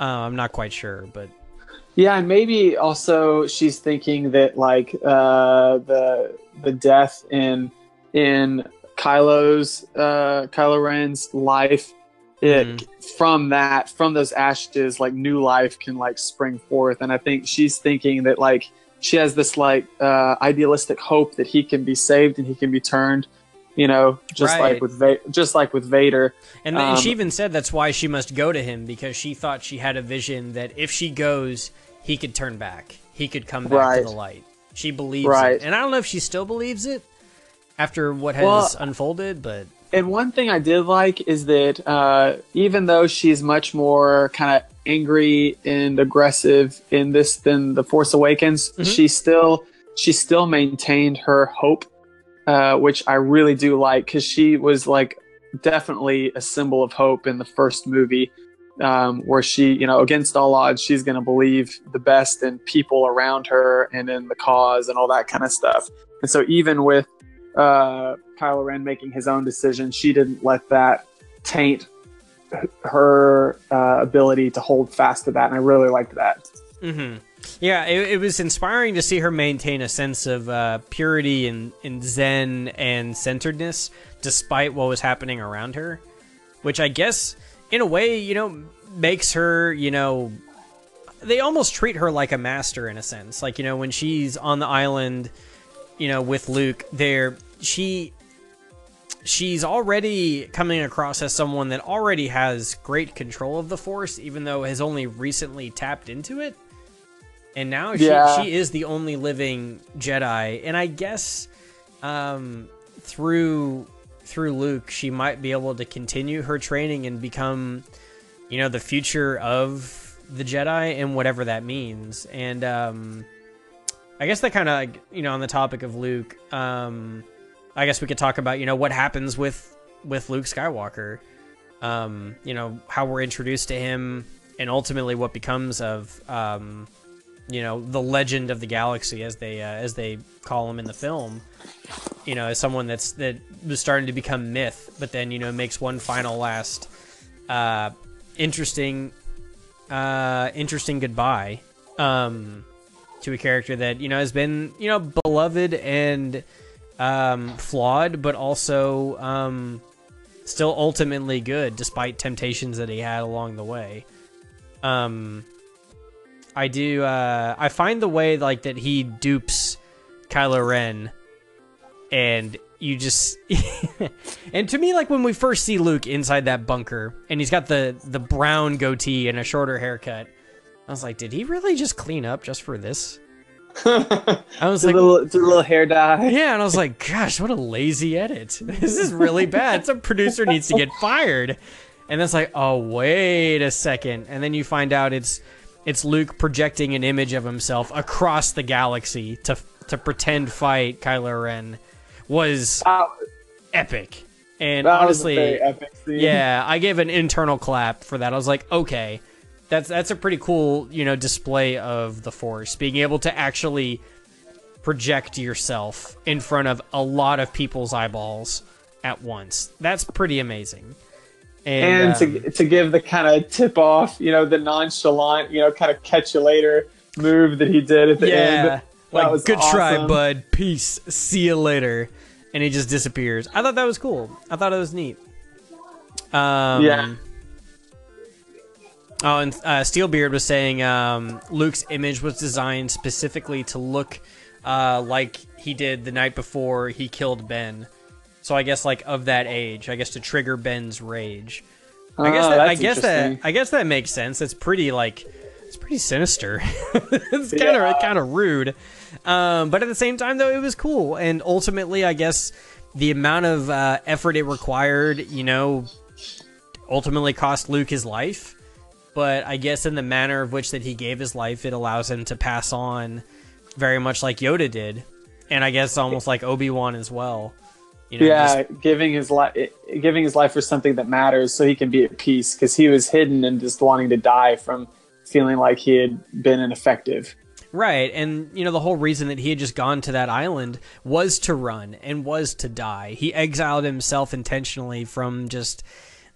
uh, i'm not quite sure but Yeah, and maybe also she's thinking that like uh, the the death in in Kylo's uh, Kylo Ren's life, it from that from those ashes like new life can like spring forth, and I think she's thinking that like she has this like uh, idealistic hope that he can be saved and he can be turned, you know, just Right. like with Va- just like with Vader. And, and she Um, even said that's why she must go to him because she thought she had a vision that if she goes, he could turn back. He could come back Right. to the light. She believes Right. it. And I don't know if she still believes it after what has Well- unfolded, but And one thing I did like is that uh, even though she's much more kind of angry and aggressive in this than the Force Awakens, she still she still maintained her hope, uh, which I really do like because she was like definitely a symbol of hope in the first movie, um, where she you know against all odds she's going to believe the best in people around her and in the cause and all that kind of stuff. And so even with uh, Kylo Ren making his own decision, she didn't let that taint her uh, ability to hold fast to that, and I really liked that. hmm Yeah, it, it was inspiring to see her maintain a sense of uh, purity and, and zen and centeredness despite what was happening around her, which I guess, in a way, you know, makes her, you know, they almost treat her like a master in a sense. Like, you know, when she's on the island, you know, with Luke, there, she. She's already coming across as someone that already has great control of the Force, even though has only recently tapped into it and now she, Yeah. she is the only living Jedi. And I guess um, through through Luke, she might be able to continue her training and become, you know, the future of the Jedi and whatever that means. And um, I guess that kind of you know on the topic of Luke, um, I guess we could talk about you know what happens with with Luke Skywalker. Um, you know how we're introduced to him, and ultimately what becomes of um, you know, the legend of the galaxy as they uh, as they call him in the film. You know, as someone that's that was starting to become myth, but then you know makes one final last uh, interesting uh, interesting goodbye um, to a character that you know has been you know beloved and um, flawed, but also um, still ultimately good despite temptations that he had along the way. Um, I do. Uh, I find the way like that he dupes Kylo Ren, and you just *laughs* and to me like when we first see Luke inside that bunker and he's got the the brown goatee and a shorter haircut, I was like, did he really just clean up just for this? *laughs* I was It's a like, little, it's a little hair dye. yeah, and I was like, *laughs* gosh, what a lazy edit. This is really bad. Some producer needs to get fired. And it's like, oh, wait a second. And then you find out it's it's Luke projecting an image of himself across the galaxy to to pretend fight Kylo Ren was That, epic. And honestly, was a very epic yeah, I gave an internal clap for that. I was like, okay, that's that's a pretty cool, you know, display of the Force, being able to actually project yourself in front of a lot of people's eyeballs at once. That's pretty amazing. And um, to, to give the kind of tip off, you know, the nonchalant, you know, kind of catch you later move that he did at the yeah, end. That like was good try, bud. Peace. See you later. And he just disappears. I thought that was cool. I thought it was neat. Um, Yeah. Oh, and uh, Steelbeard was saying um, Luke's image was designed specifically to look uh, like he did the night before he killed Ben. So I guess like of that age, I guess to trigger Ben's rage. I guess Oh, that, I guess that. I guess that makes sense. It's pretty like it's pretty sinister. *laughs* it's kind Yeah. of kind of rude. Um, but at the same time though, it was cool. And ultimately, I guess the amount of uh, effort it required, you know, ultimately cost Luke his life. But I guess in the manner of which that he gave his life, it allows him to pass on very much like Yoda did, and I guess almost like Obi Wan as well. You know, yeah, just- giving his life, giving his life for something that matters, so he can be at peace. Because he was hidden and just wanting to die from feeling like he had been ineffective. Right, and you know the whole reason that he had just gone to that island was to run and was to die. He exiled himself intentionally from just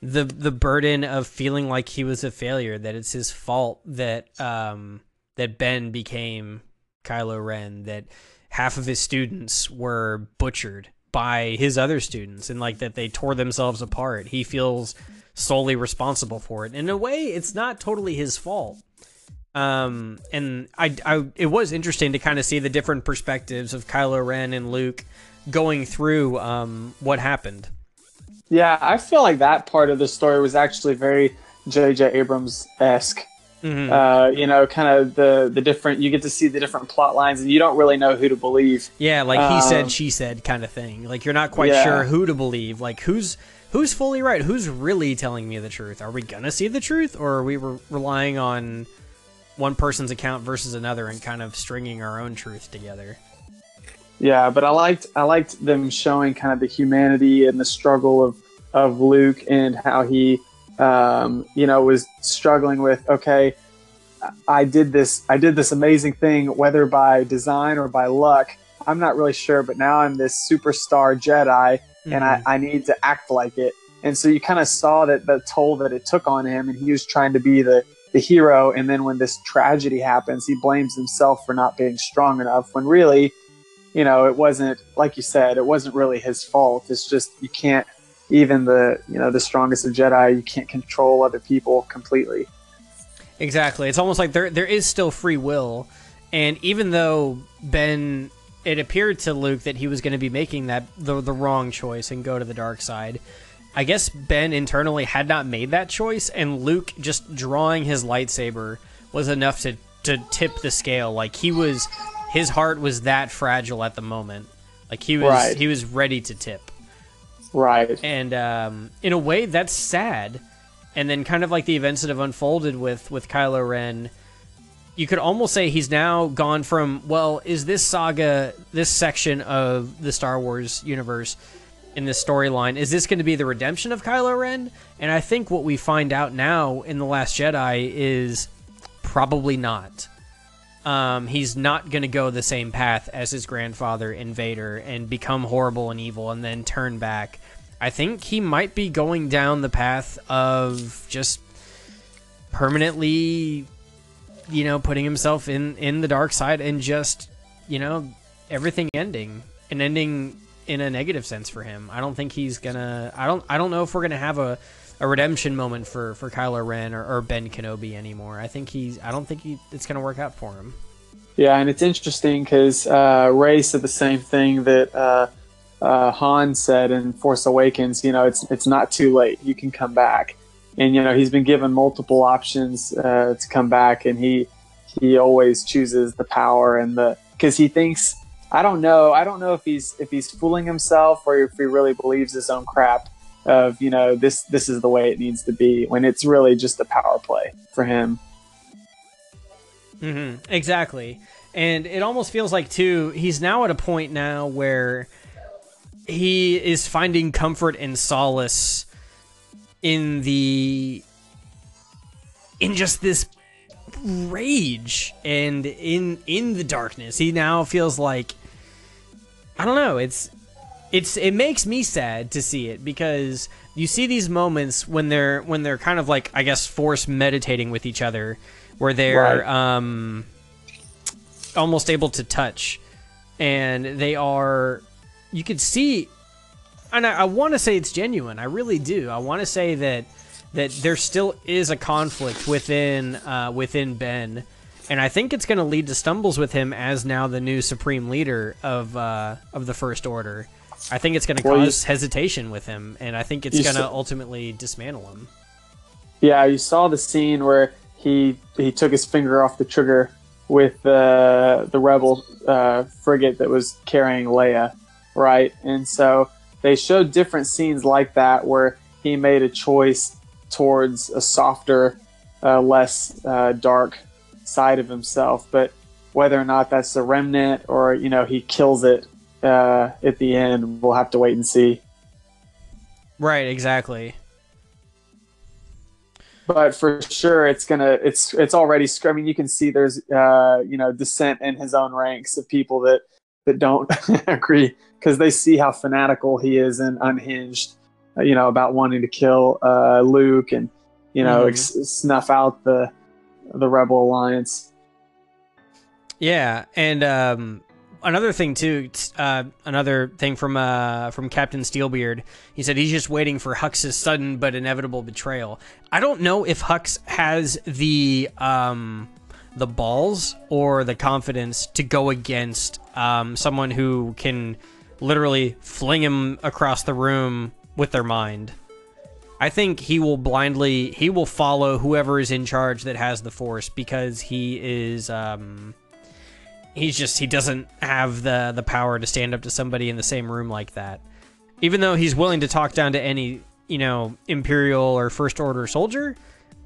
the the burden of feeling like he was a failure, that it's his fault that um that Ben became Kylo Ren, that half of his students were butchered by his other students and like that they tore themselves apart. He feels solely responsible for it. In a way, it's not totally his fault um and I, I it was interesting to kind of see the different perspectives of Kylo Ren and Luke going through um what happened Yeah, I feel like that part of the story was actually very J.J. Abrams esque. Mhm. Uh, you know, kind of the the different. You get to see the different plot lines, and you don't really know who to believe. yeah like he said Um, she said kind of thing like you're not quite Yeah. sure who to believe like who's who's fully right who's really telling me the truth are we gonna see the truth or are we re- relying on one person's account versus another and kind of stringing our own truth together Yeah, but I liked I liked them showing kind of the humanity and the struggle of of Luke and how he, um, you know, was struggling with okay, I did this I did this amazing thing whether by design or by luck. I'm not really sure, but now I'm this superstar Jedi and I, I need to act like it. And so you kind of saw that the toll that it took on him, and he was trying to be the the hero. And then when this tragedy happens, he blames himself for not being strong enough. When really, you know, it wasn't like you said, it wasn't really his fault. It's just you can't even the you know the strongest of Jedi, you can't control other people completely. Exactly. It's almost like there there is still free will, and even though Ben, it appeared to Luke that he was going to be making that the the wrong choice and go to the dark side. I guess Ben internally had not made that choice, and Luke just drawing his lightsaber was enough to to tip the scale. Like he was, his heart was that fragile at the moment. Like he was Right. he was ready to tip Right. and um, in a way that's sad. And then kind of like the events that have unfolded with with Kylo Ren you could almost say he's now gone from well is this saga this section of the Star Wars universe in this storyline is this going to be the redemption of Kylo Ren? And I think what we find out now in the last Jedi is probably not um, he's not going to go the same path as his grandfather Invader and become horrible and evil and then turn back. I think he might be going down the path of just permanently, you know, putting himself in in the dark side and just, you know, everything ending and ending in a negative sense for him. I don't think he's gonna. I don't. I don't know if we're gonna have a a redemption moment for for Kylo Ren or, or Ben Kenobi anymore. I think he's. I don't think he, it's gonna work out for him. Yeah, and it's interesting because uh, Rey said the same thing that uh, uh, Han said in Force Awakens. You know, it's it's not too late. You can come back, and you know he's been given multiple options uh, to come back, and he he always chooses the power and the because he thinks I don't know I don't know if he's if he's fooling himself or if he really believes his own crap of you know this this is the way it needs to be when it's really just a power play for him. Mm-hmm. Exactly. And it almost feels like too he's now at a point now where he is finding comfort and solace in the in just this rage and in in the darkness. He now feels like I don't know, it's it's it makes me sad to see it because you see these moments when they're when they're kind of like I guess forced meditating with each other where they're Right. um almost able to touch and they are you could see and I, I want to say it's genuine. I really do. I want to say that that there still is a conflict within uh, within Ben, and I think it's going to lead to stumbles with him as now the new supreme leader of uh, of the First Order. I think it's going to Well, cause hesitation with him, and I think it's going to ultimately dismantle him. Yeah, you saw the scene where he he took his finger off the trigger with uh, the rebel uh, frigate that was carrying Leia, right? And so they showed different scenes like that where he made a choice towards a softer, uh, less uh, dark side of himself. But whether or not that's the remnant or you know he kills it uh, at the end, we'll have to wait and see. Right, exactly. but for sure it's gonna it's it's already i mean you can see there's uh you know dissent in his own ranks of people that that don't *laughs* agree because they see how fanatical he is and unhinged uh, you know about wanting to kill uh luke and you know Mhm. ex- snuff out the the rebel alliance Yeah, and um, another thing too, uh, another thing from uh, from Captain Steelbeard. He said he's just waiting for Hux's sudden but inevitable betrayal. I don't know if Hux has the um, the balls or the confidence to go against um, someone who can literally fling him across the room with their mind. I think he will blindly he will follow whoever is in charge that has the force because he is um he's just he doesn't have the the power to stand up to somebody in the same room like that. Even though he's willing to talk down to any, you know, imperial or first order soldier,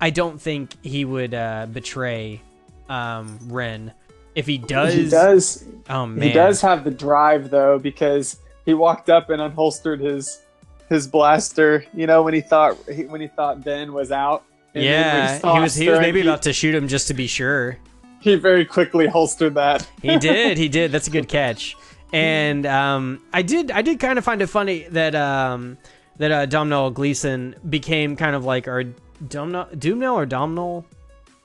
I don't think he would uh betray um Ren. If he does, he does Oh man. he does have the drive though because he walked up and unholstered his his blaster you know when he thought when he thought ben was out and Yeah, saw he was he was maybe he- about to shoot him just to be sure. He very quickly holstered that. He *laughs* did. He did. That's a good catch. And um, I did. I did kind of find it funny that um, that uh, Domhnall Gleeson became kind of like our Domhnall, Doomnall or Domhnall.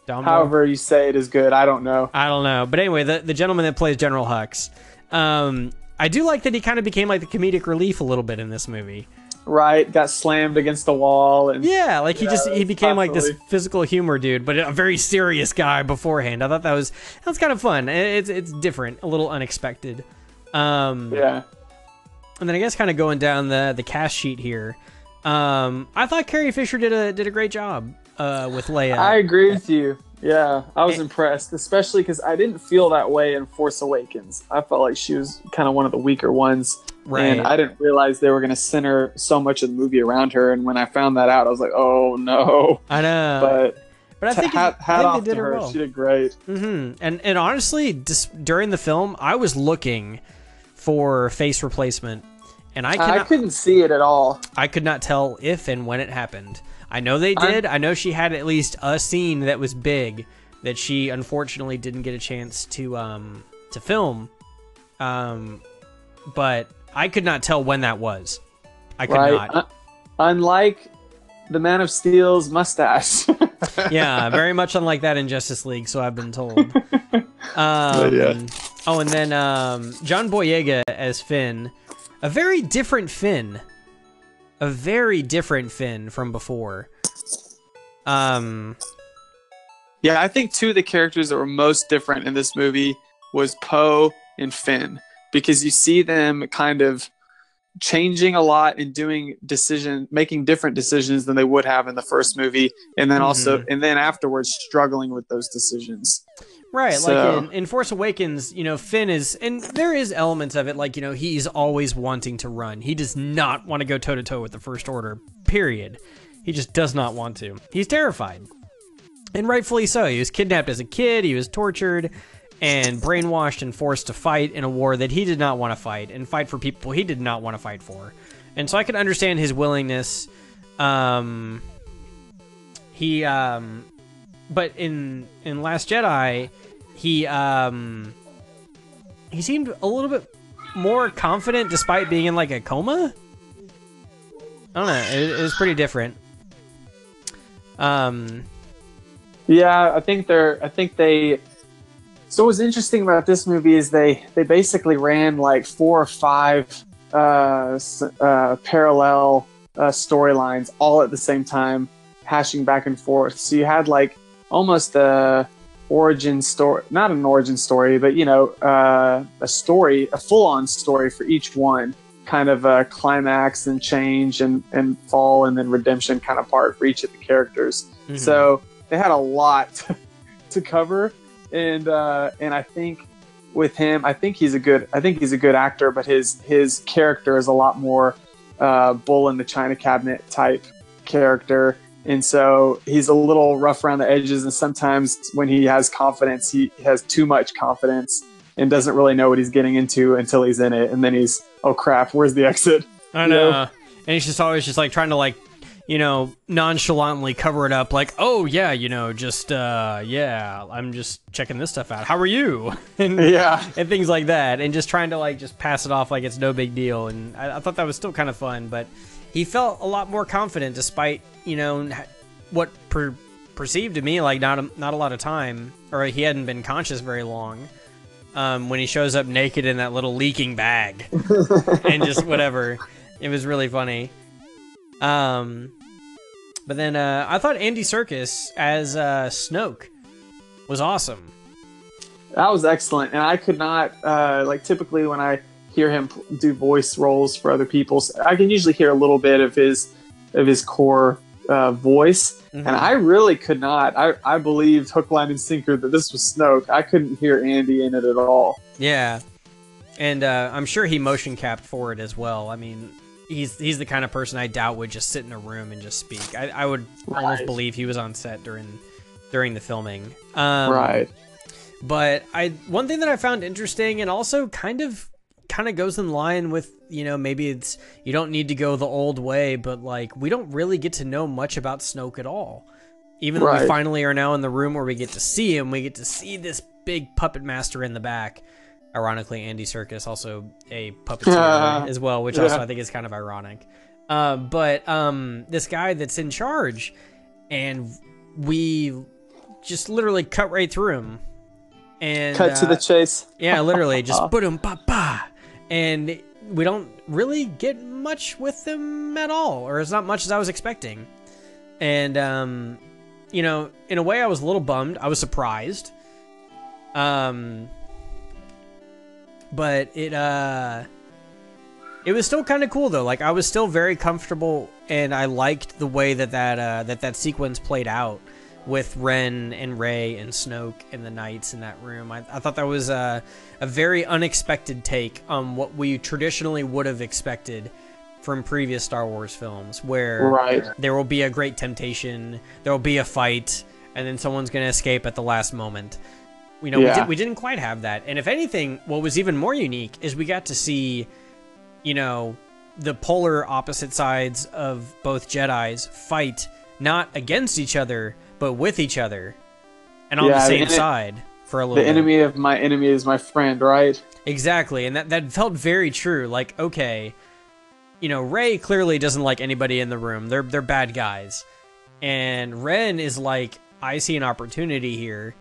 Domhnall? However you say it is good. I don't know. I don't know. But anyway, the the gentleman that plays General Hux. Um, I do like that he kind of became like the comedic relief a little bit in this movie. Right, got slammed against the wall and Yeah, like he Yeah, just he became like this physical humor dude, but a very serious guy beforehand. I thought that was that's kind of fun. It's it's different, a little unexpected. Um, yeah. And then I guess kind of going down the the cast sheet here. Um, I thought Carrie Fisher did a did a great job uh, with Leia. I agree with you. Yeah, I was Eh. impressed, especially because I didn't feel that way in Force Awakens. I felt like she was kind of one of the weaker ones, right. and I didn't realize they were going to center so much of the movie around her. And when I found that out, I was like, "Oh no!" I know. But, but I think, hat, I think off they did her. well. She did great. hmm And and honestly, just during the film, I was looking for face replacement, and I I, couldn't see it at all. I could not tell if and when it happened. I know they I'm- did. I know she had at least a scene that was big, that she unfortunately didn't get a chance to um to film. Um, but I could not tell when that was. I could right? not. Uh, unlike the Man of Steel's mustache. *laughs* yeah, very much unlike that in Justice League, so I've been told. *laughs* Um, yeah. Oh, and then um, John Boyega as Finn, a very different Finn, a very different Finn from before. Um, yeah, I think two of the characters that were most different in this movie was Poe and Finn because you see them kind of changing a lot and doing decision making different decisions than they would have in the first movie and then also Mhm. and then afterwards struggling with those decisions Right, So- like in, in Force Awakens, you know, Finn is, and there is elements of it, like, you know, he's always wanting to run. He does not want to go toe to toe with the First Order, period. He just does not want to. He's terrified. And rightfully so. He was kidnapped as a kid, he was tortured and brainwashed and forced to fight in a war that he did not want to fight and fight for people he did not want to fight for. And so I can understand his willingness. Um, he, um, but in in Last Jedi, he um he seemed a little bit more confident despite being in like a coma. I don't know. It, it was pretty different. Um, Yeah, I think they're. I think they. So what's interesting about this movie is they they basically ran like four or five uh, uh, parallel uh, storylines all at the same time, hashing back and forth. So you had like almost a origin story, not an origin story, but you know uh, a story, a full on story for each one. Kind of a climax and change and, and fall and then redemption kind of part for each of the characters. mhm. So they had a lot *laughs* to cover, and uh, and I think with him, I think he's a good. I think he's a good actor, but his his character is a lot more uh, bull in the china cabinet type character, and so he's a little rough around the edges. And sometimes when he has confidence, he has too much confidence and doesn't really know what he's getting into until he's in it, and then he's oh crap, where's the exit? I you know. know? And he's just always just like trying to like, you know, nonchalantly cover it up, like, oh yeah, you know, just uh, yeah, I'm just checking this stuff out. How are you? *laughs* and Yeah. and things like that, and just trying to like just pass it off like it's no big deal. And I, I thought that was still kind of fun, but he felt a lot more confident despite you know what per- perceived to me like not a, not a lot of time, or he hadn't been conscious very long. Um, when he shows up naked in that little leaking bag, *laughs* and just whatever, it was really funny. Um, but then uh, I thought Andy Serkis as uh, Snoke was awesome. That was excellent, and I could not uh, like typically when I hear him do voice roles for other people, I can usually hear a little bit of his of his core uh, voice, Mhm. and I really could not. I I believed hook, line, and sinker that this was Snoke. I couldn't hear Andy in it at all. Yeah, and uh, I'm sure he motion capped for it as well. I mean, he's he's the kind of person I doubt would just sit in a room and just speak. I, I would almost believe he was on set during during the filming. Um, right. But I one thing that I found interesting and also kind of kind of goes in line with you know maybe it's you don't need to go the old way, but like we don't really get to know much about Snoke at all. Even though we finally are now in the room where we get to see him, we get to see this big puppet master in the back. Ironically, Andy Serkis also a puppeteer as well, which also I think is kind of ironic. Uh, but um, this guy that's in charge, and we just literally cut right through him. And Cut to uh, the chase. yeah, literally just *laughs* put him pa pa, and we don't really get much with him at all, or as not much as I was expecting. And um, you know, in a way, I was a little bummed. I was surprised. Um, but it uh, it was still kind of cool though. Like I was still very comfortable, and I liked the way that that uh, that that sequence played out with Ren and Rey and Snoke and the knights in that room. I, I thought that was a, a very unexpected take on what we traditionally would have expected from previous Star Wars films, where Right. there will be a great temptation, there will be a fight, and then someone's going to escape at the last moment. You know, we, did, we didn't quite have that. And if anything, what was even more unique is we got to see, you know, the polar opposite sides of both Jedi's fight not against each other, but with each other. and on Yeah, the same side for a little bit. The bit. enemy of my enemy is my friend, right? Exactly, and that that felt very true. Like, okay, you know, Rey clearly doesn't like anybody in the room. They're they're bad guys, and Ren is like, I see an opportunity here.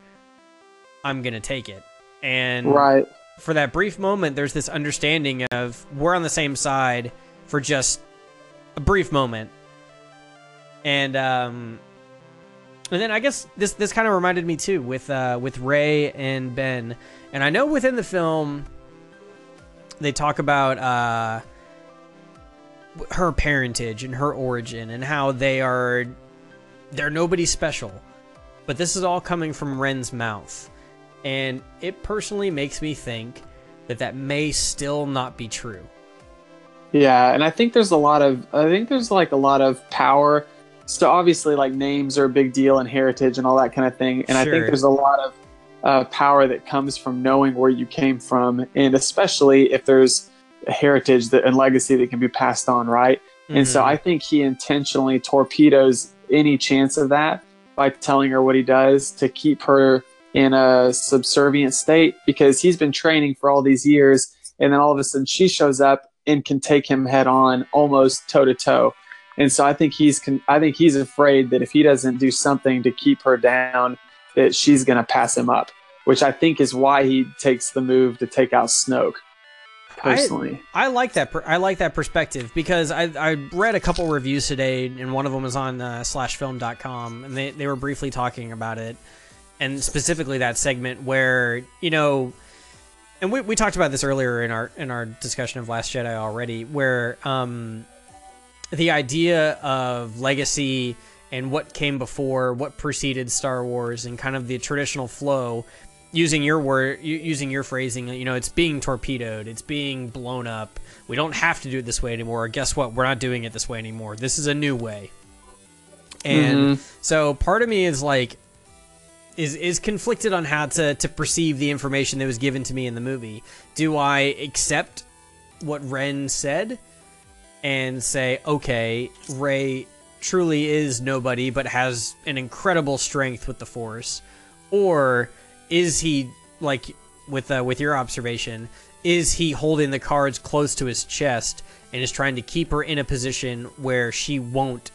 I'm gonna take it, and Right. for that brief moment, there's this understanding of we're on the same side for just a brief moment, and um, and then I guess this this kind of reminded me too with uh with Rey and Ben, and I know within the film they talk about uh her parentage and her origin and how they are they're nobody special, but this is all coming from Ren's mouth. And it personally makes me think that that may still not be true. Yeah, and I think there's a lot of I think there's like a lot of power. So obviously, like names are a big deal and heritage and all that kind of thing. And I think there's a lot of uh, power that comes from knowing where you came from, and especially if there's a heritage that and legacy that can be passed on, right? And so Mhm. I think he intentionally torpedoes any chance of that by telling her what he does to keep her in a subservient state because he's been training for all these years and then all of a sudden she shows up and can take him head on almost toe to toe. And so I think he's con- I think he's afraid that if he doesn't do something to keep her down that she's going to pass him up, which I think is why he takes the move to take out Snoke. Personally. I like that. Per- I like that perspective because I I read a couple reviews today, and one of them was on uh, slashfilm.com, and they they were briefly talking about it, and specifically that segment where you know, and we we talked about this earlier in our in our discussion of Last Jedi already, where um, the idea of legacy and what came before, what preceded Star Wars, and kind of the traditional flow using your word using your phrasing you know it's being torpedoed it's being blown up. We don't have to do it this way anymore. Guess what? We're not doing it this way anymore. This is a new way. And so part of me is like is is conflicted on how to to perceive the information that was given to me in the movie. Do i accept what ren said and say okay Rey truly is nobody but has an incredible strength with the force or is he like with uh, with your observation is he holding the cards close to his chest and is trying to keep her in a position where she won't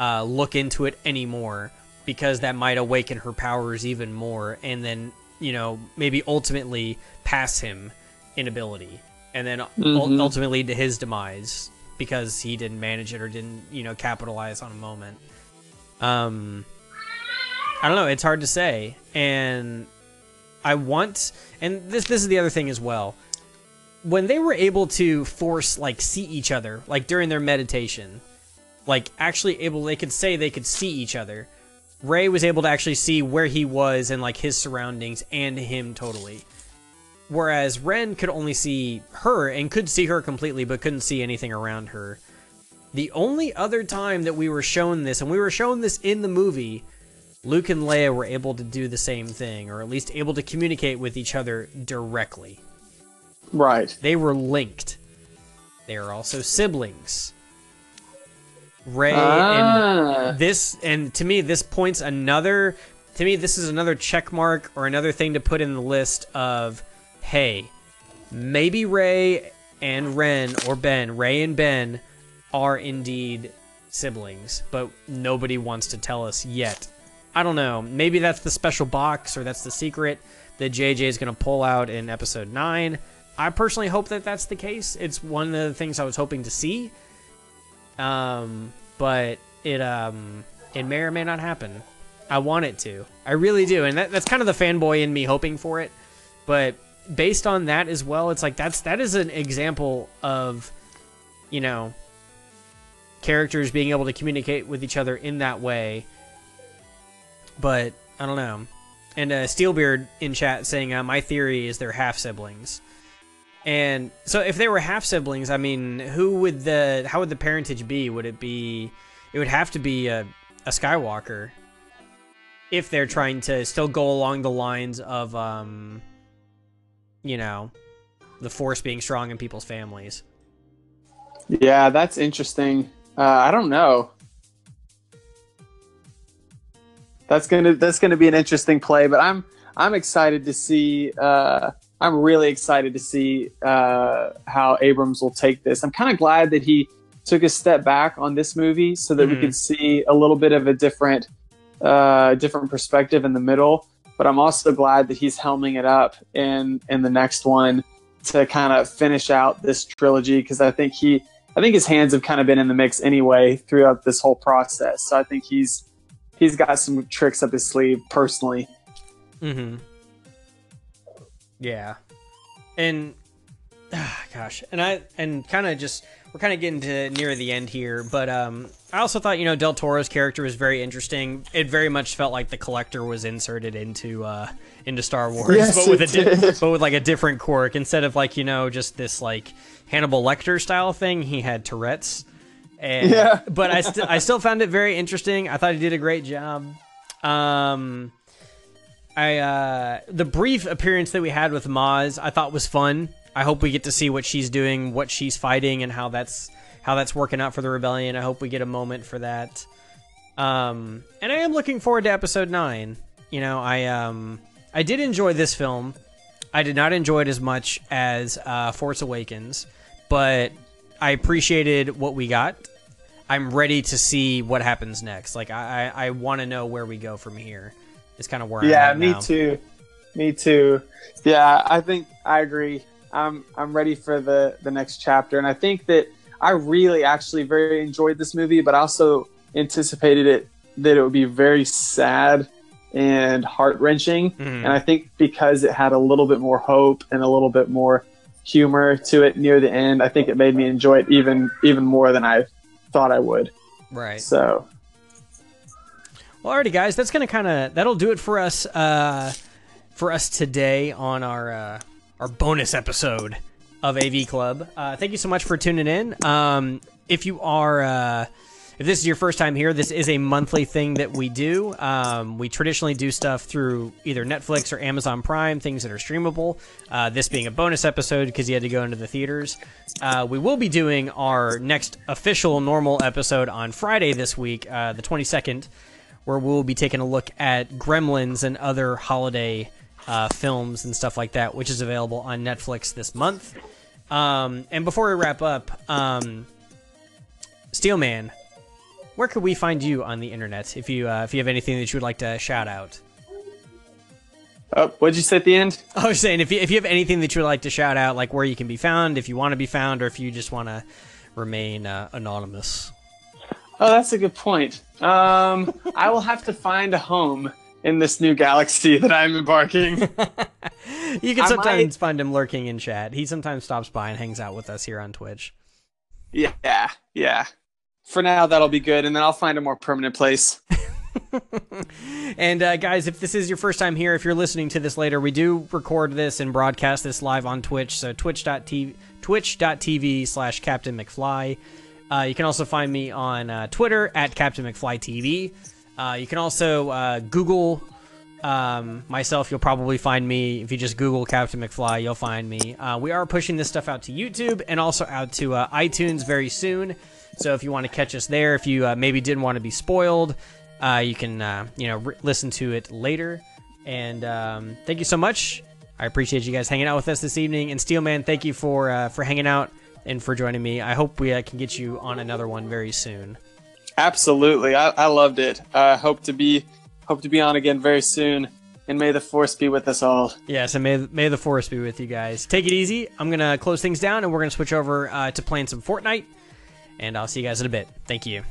uh, look into it anymore because that might awaken her powers even more and then you know maybe ultimately pass him in ability and then Mhm. ultimately to his demise because he didn't manage it or didn't you know capitalize on a moment um I don't know. It's hard to say, and I want. And this this is the other thing as well. When they were able to force like see each other, like during their meditation, like actually able, they could say they could see each other. Rey was able to actually see where he was and like his surroundings and him totally. Whereas Ren could only see her and could see her completely, but couldn't see anything around her. The only other time that we were shown this, and we were shown this in the movie, Luke and Leia were able to do the same thing, or at least able to communicate with each other directly. Right. They were linked. They are also siblings. Rey and Ah. this, and to me, this points another. To me, this is another check mark or another thing to put in the list of, hey, maybe Rey and Ren or Ben, Rey and Ben, are indeed siblings, but nobody wants to tell us yet. I don't know. Maybe that's the special box or that's the secret that JJ is going to pull out in episode 9. I personally hope that that's the case. It's one of the things I was hoping to see. Um, but it um it may or may not happen. I want it to. I really do. And that, that's kind of the fanboy in me hoping for it. But based on that as well, it's like that's that is an example of you know characters being able to communicate with each other in that way. But I don't know. And uh, Steelbeard in chat saying, uh, "My theory is they're half siblings." And so, if they were half siblings, I mean, who would the how would the parentage be? Would it be? It would have to be a, a Skywalker. If they're trying to still go along the lines of, um, you know, the Force being strong in people's families. Yeah, that's interesting. Uh, I don't know. that's gonna that's gonna be an interesting play. But I'm I'm excited to see. Uh, I'm really excited to see uh, how Abrams will take this. I'm kind of glad that he took a step back on this movie so that Mhm. we could see a little bit of a different uh, different perspective in the middle. But I'm also glad that he's helming it up in in the next one to kind of finish out this trilogy because I think he I think his hands have kind of been in the mix anyway throughout this whole process. So I think he's he's got some tricks up his sleeve personally. Mm-hmm. Yeah, and ah, *sighs* gosh, and I and kind of just we're kind of getting to near the end here, but um, I also thought you know Del Toro's character was very interesting. It very much felt like the collector was inserted into uh into Star Wars, Yes, but with a di- but with like a different quirk instead of like you know just this like Hannibal Lecter style thing. He had Tourette's. And, Yeah. but I still I still found it very interesting. I thought he did a great job. Um, I uh, the brief appearance that we had with Maz, I thought was fun. I hope we get to see what she's doing, what she's fighting, and how that's how that's working out for the rebellion. I hope we get a moment for that. Um, and I am looking forward to episode nine. You know, I um I did enjoy this film. I did not enjoy it as much as uh, Force Awakens, but I appreciated what we got. I'm ready to see what happens next. Like I, I, I want to know where we go from here. It's kind of where yeah, I'm at me now. too. Me too. Yeah, I think I agree. I'm I'm ready for the the next chapter, and I think that I really actually very enjoyed this movie, but I also anticipated it that it would be very sad and heart wrenching. Mhm. And I think because it had a little bit more hope and a little bit more humor to it near the end, I think it made me enjoy it even even more than I thought I would. Right. So Alrighty, guys. That's gonna kind of that'll do it for us. Uh, for us today on our uh, our bonus episode of AV Club. Uh, thank you so much for tuning in. Um, if you are uh, if this is your first time here, this is a monthly thing that we do. Um, we traditionally do stuff through either Netflix or Amazon Prime, things that are streamable. Uh, this being a bonus episode because you had to go into the theaters. Uh, we will be doing our next official normal episode on Friday this week, uh, the 22nd, where we'll be taking a look at Gremlins and other holiday uh, films and stuff like that, which is available on Netflix this month. Um, and before we wrap up, um, Steelman, where could we find you on the internet if you uh, if you have anything that you would like to shout out? oh, what'd you say at the end? *laughs* I was saying if you if you have anything that you would like to shout out, like where you can be found, if you want to be found, or if you just want to remain uh, anonymous. Oh, that's a good point. Um, I will have to find a home in this new galaxy *laughs* that I'm embarking. *laughs* You can I sometimes might- find him lurking in chat. He sometimes stops by and hangs out with us here on Twitch. yeah, yeah. For now, that'll be good, and then I'll find a more permanent place. *laughs* And uh, guys, if this is your first time here, if you're listening to this later, we do record this and broadcast this live on Twitch. So twitch.tv, twitch.tv slash Captain McFly. Uh, you can also find me on uh, Twitter at Captain McFly TV. Uh, you can also uh, Google um, myself. You'll probably find me if you just Google Captain McFly. You'll find me. Uh, we are pushing this stuff out to YouTube and also out to uh, iTunes very soon. So if you want to catch us there, if you maybe didn't want to be spoiled, you can you know re- listen to it later. And um, thank you so much. I appreciate you guys hanging out with us this evening. And Steelman, thank you for for hanging out and for joining me. I hope we uh, can get you on another one very soon. Absolutely, I, I loved it. I hope to be hope to be on again very soon, and may the force be with us all. Yes, and may may the force be with you guys. Take it easy. I'm gonna close things down, and we're gonna switch over uh, to playing some Fortnite. And I'll see you guys in a bit. Thank you.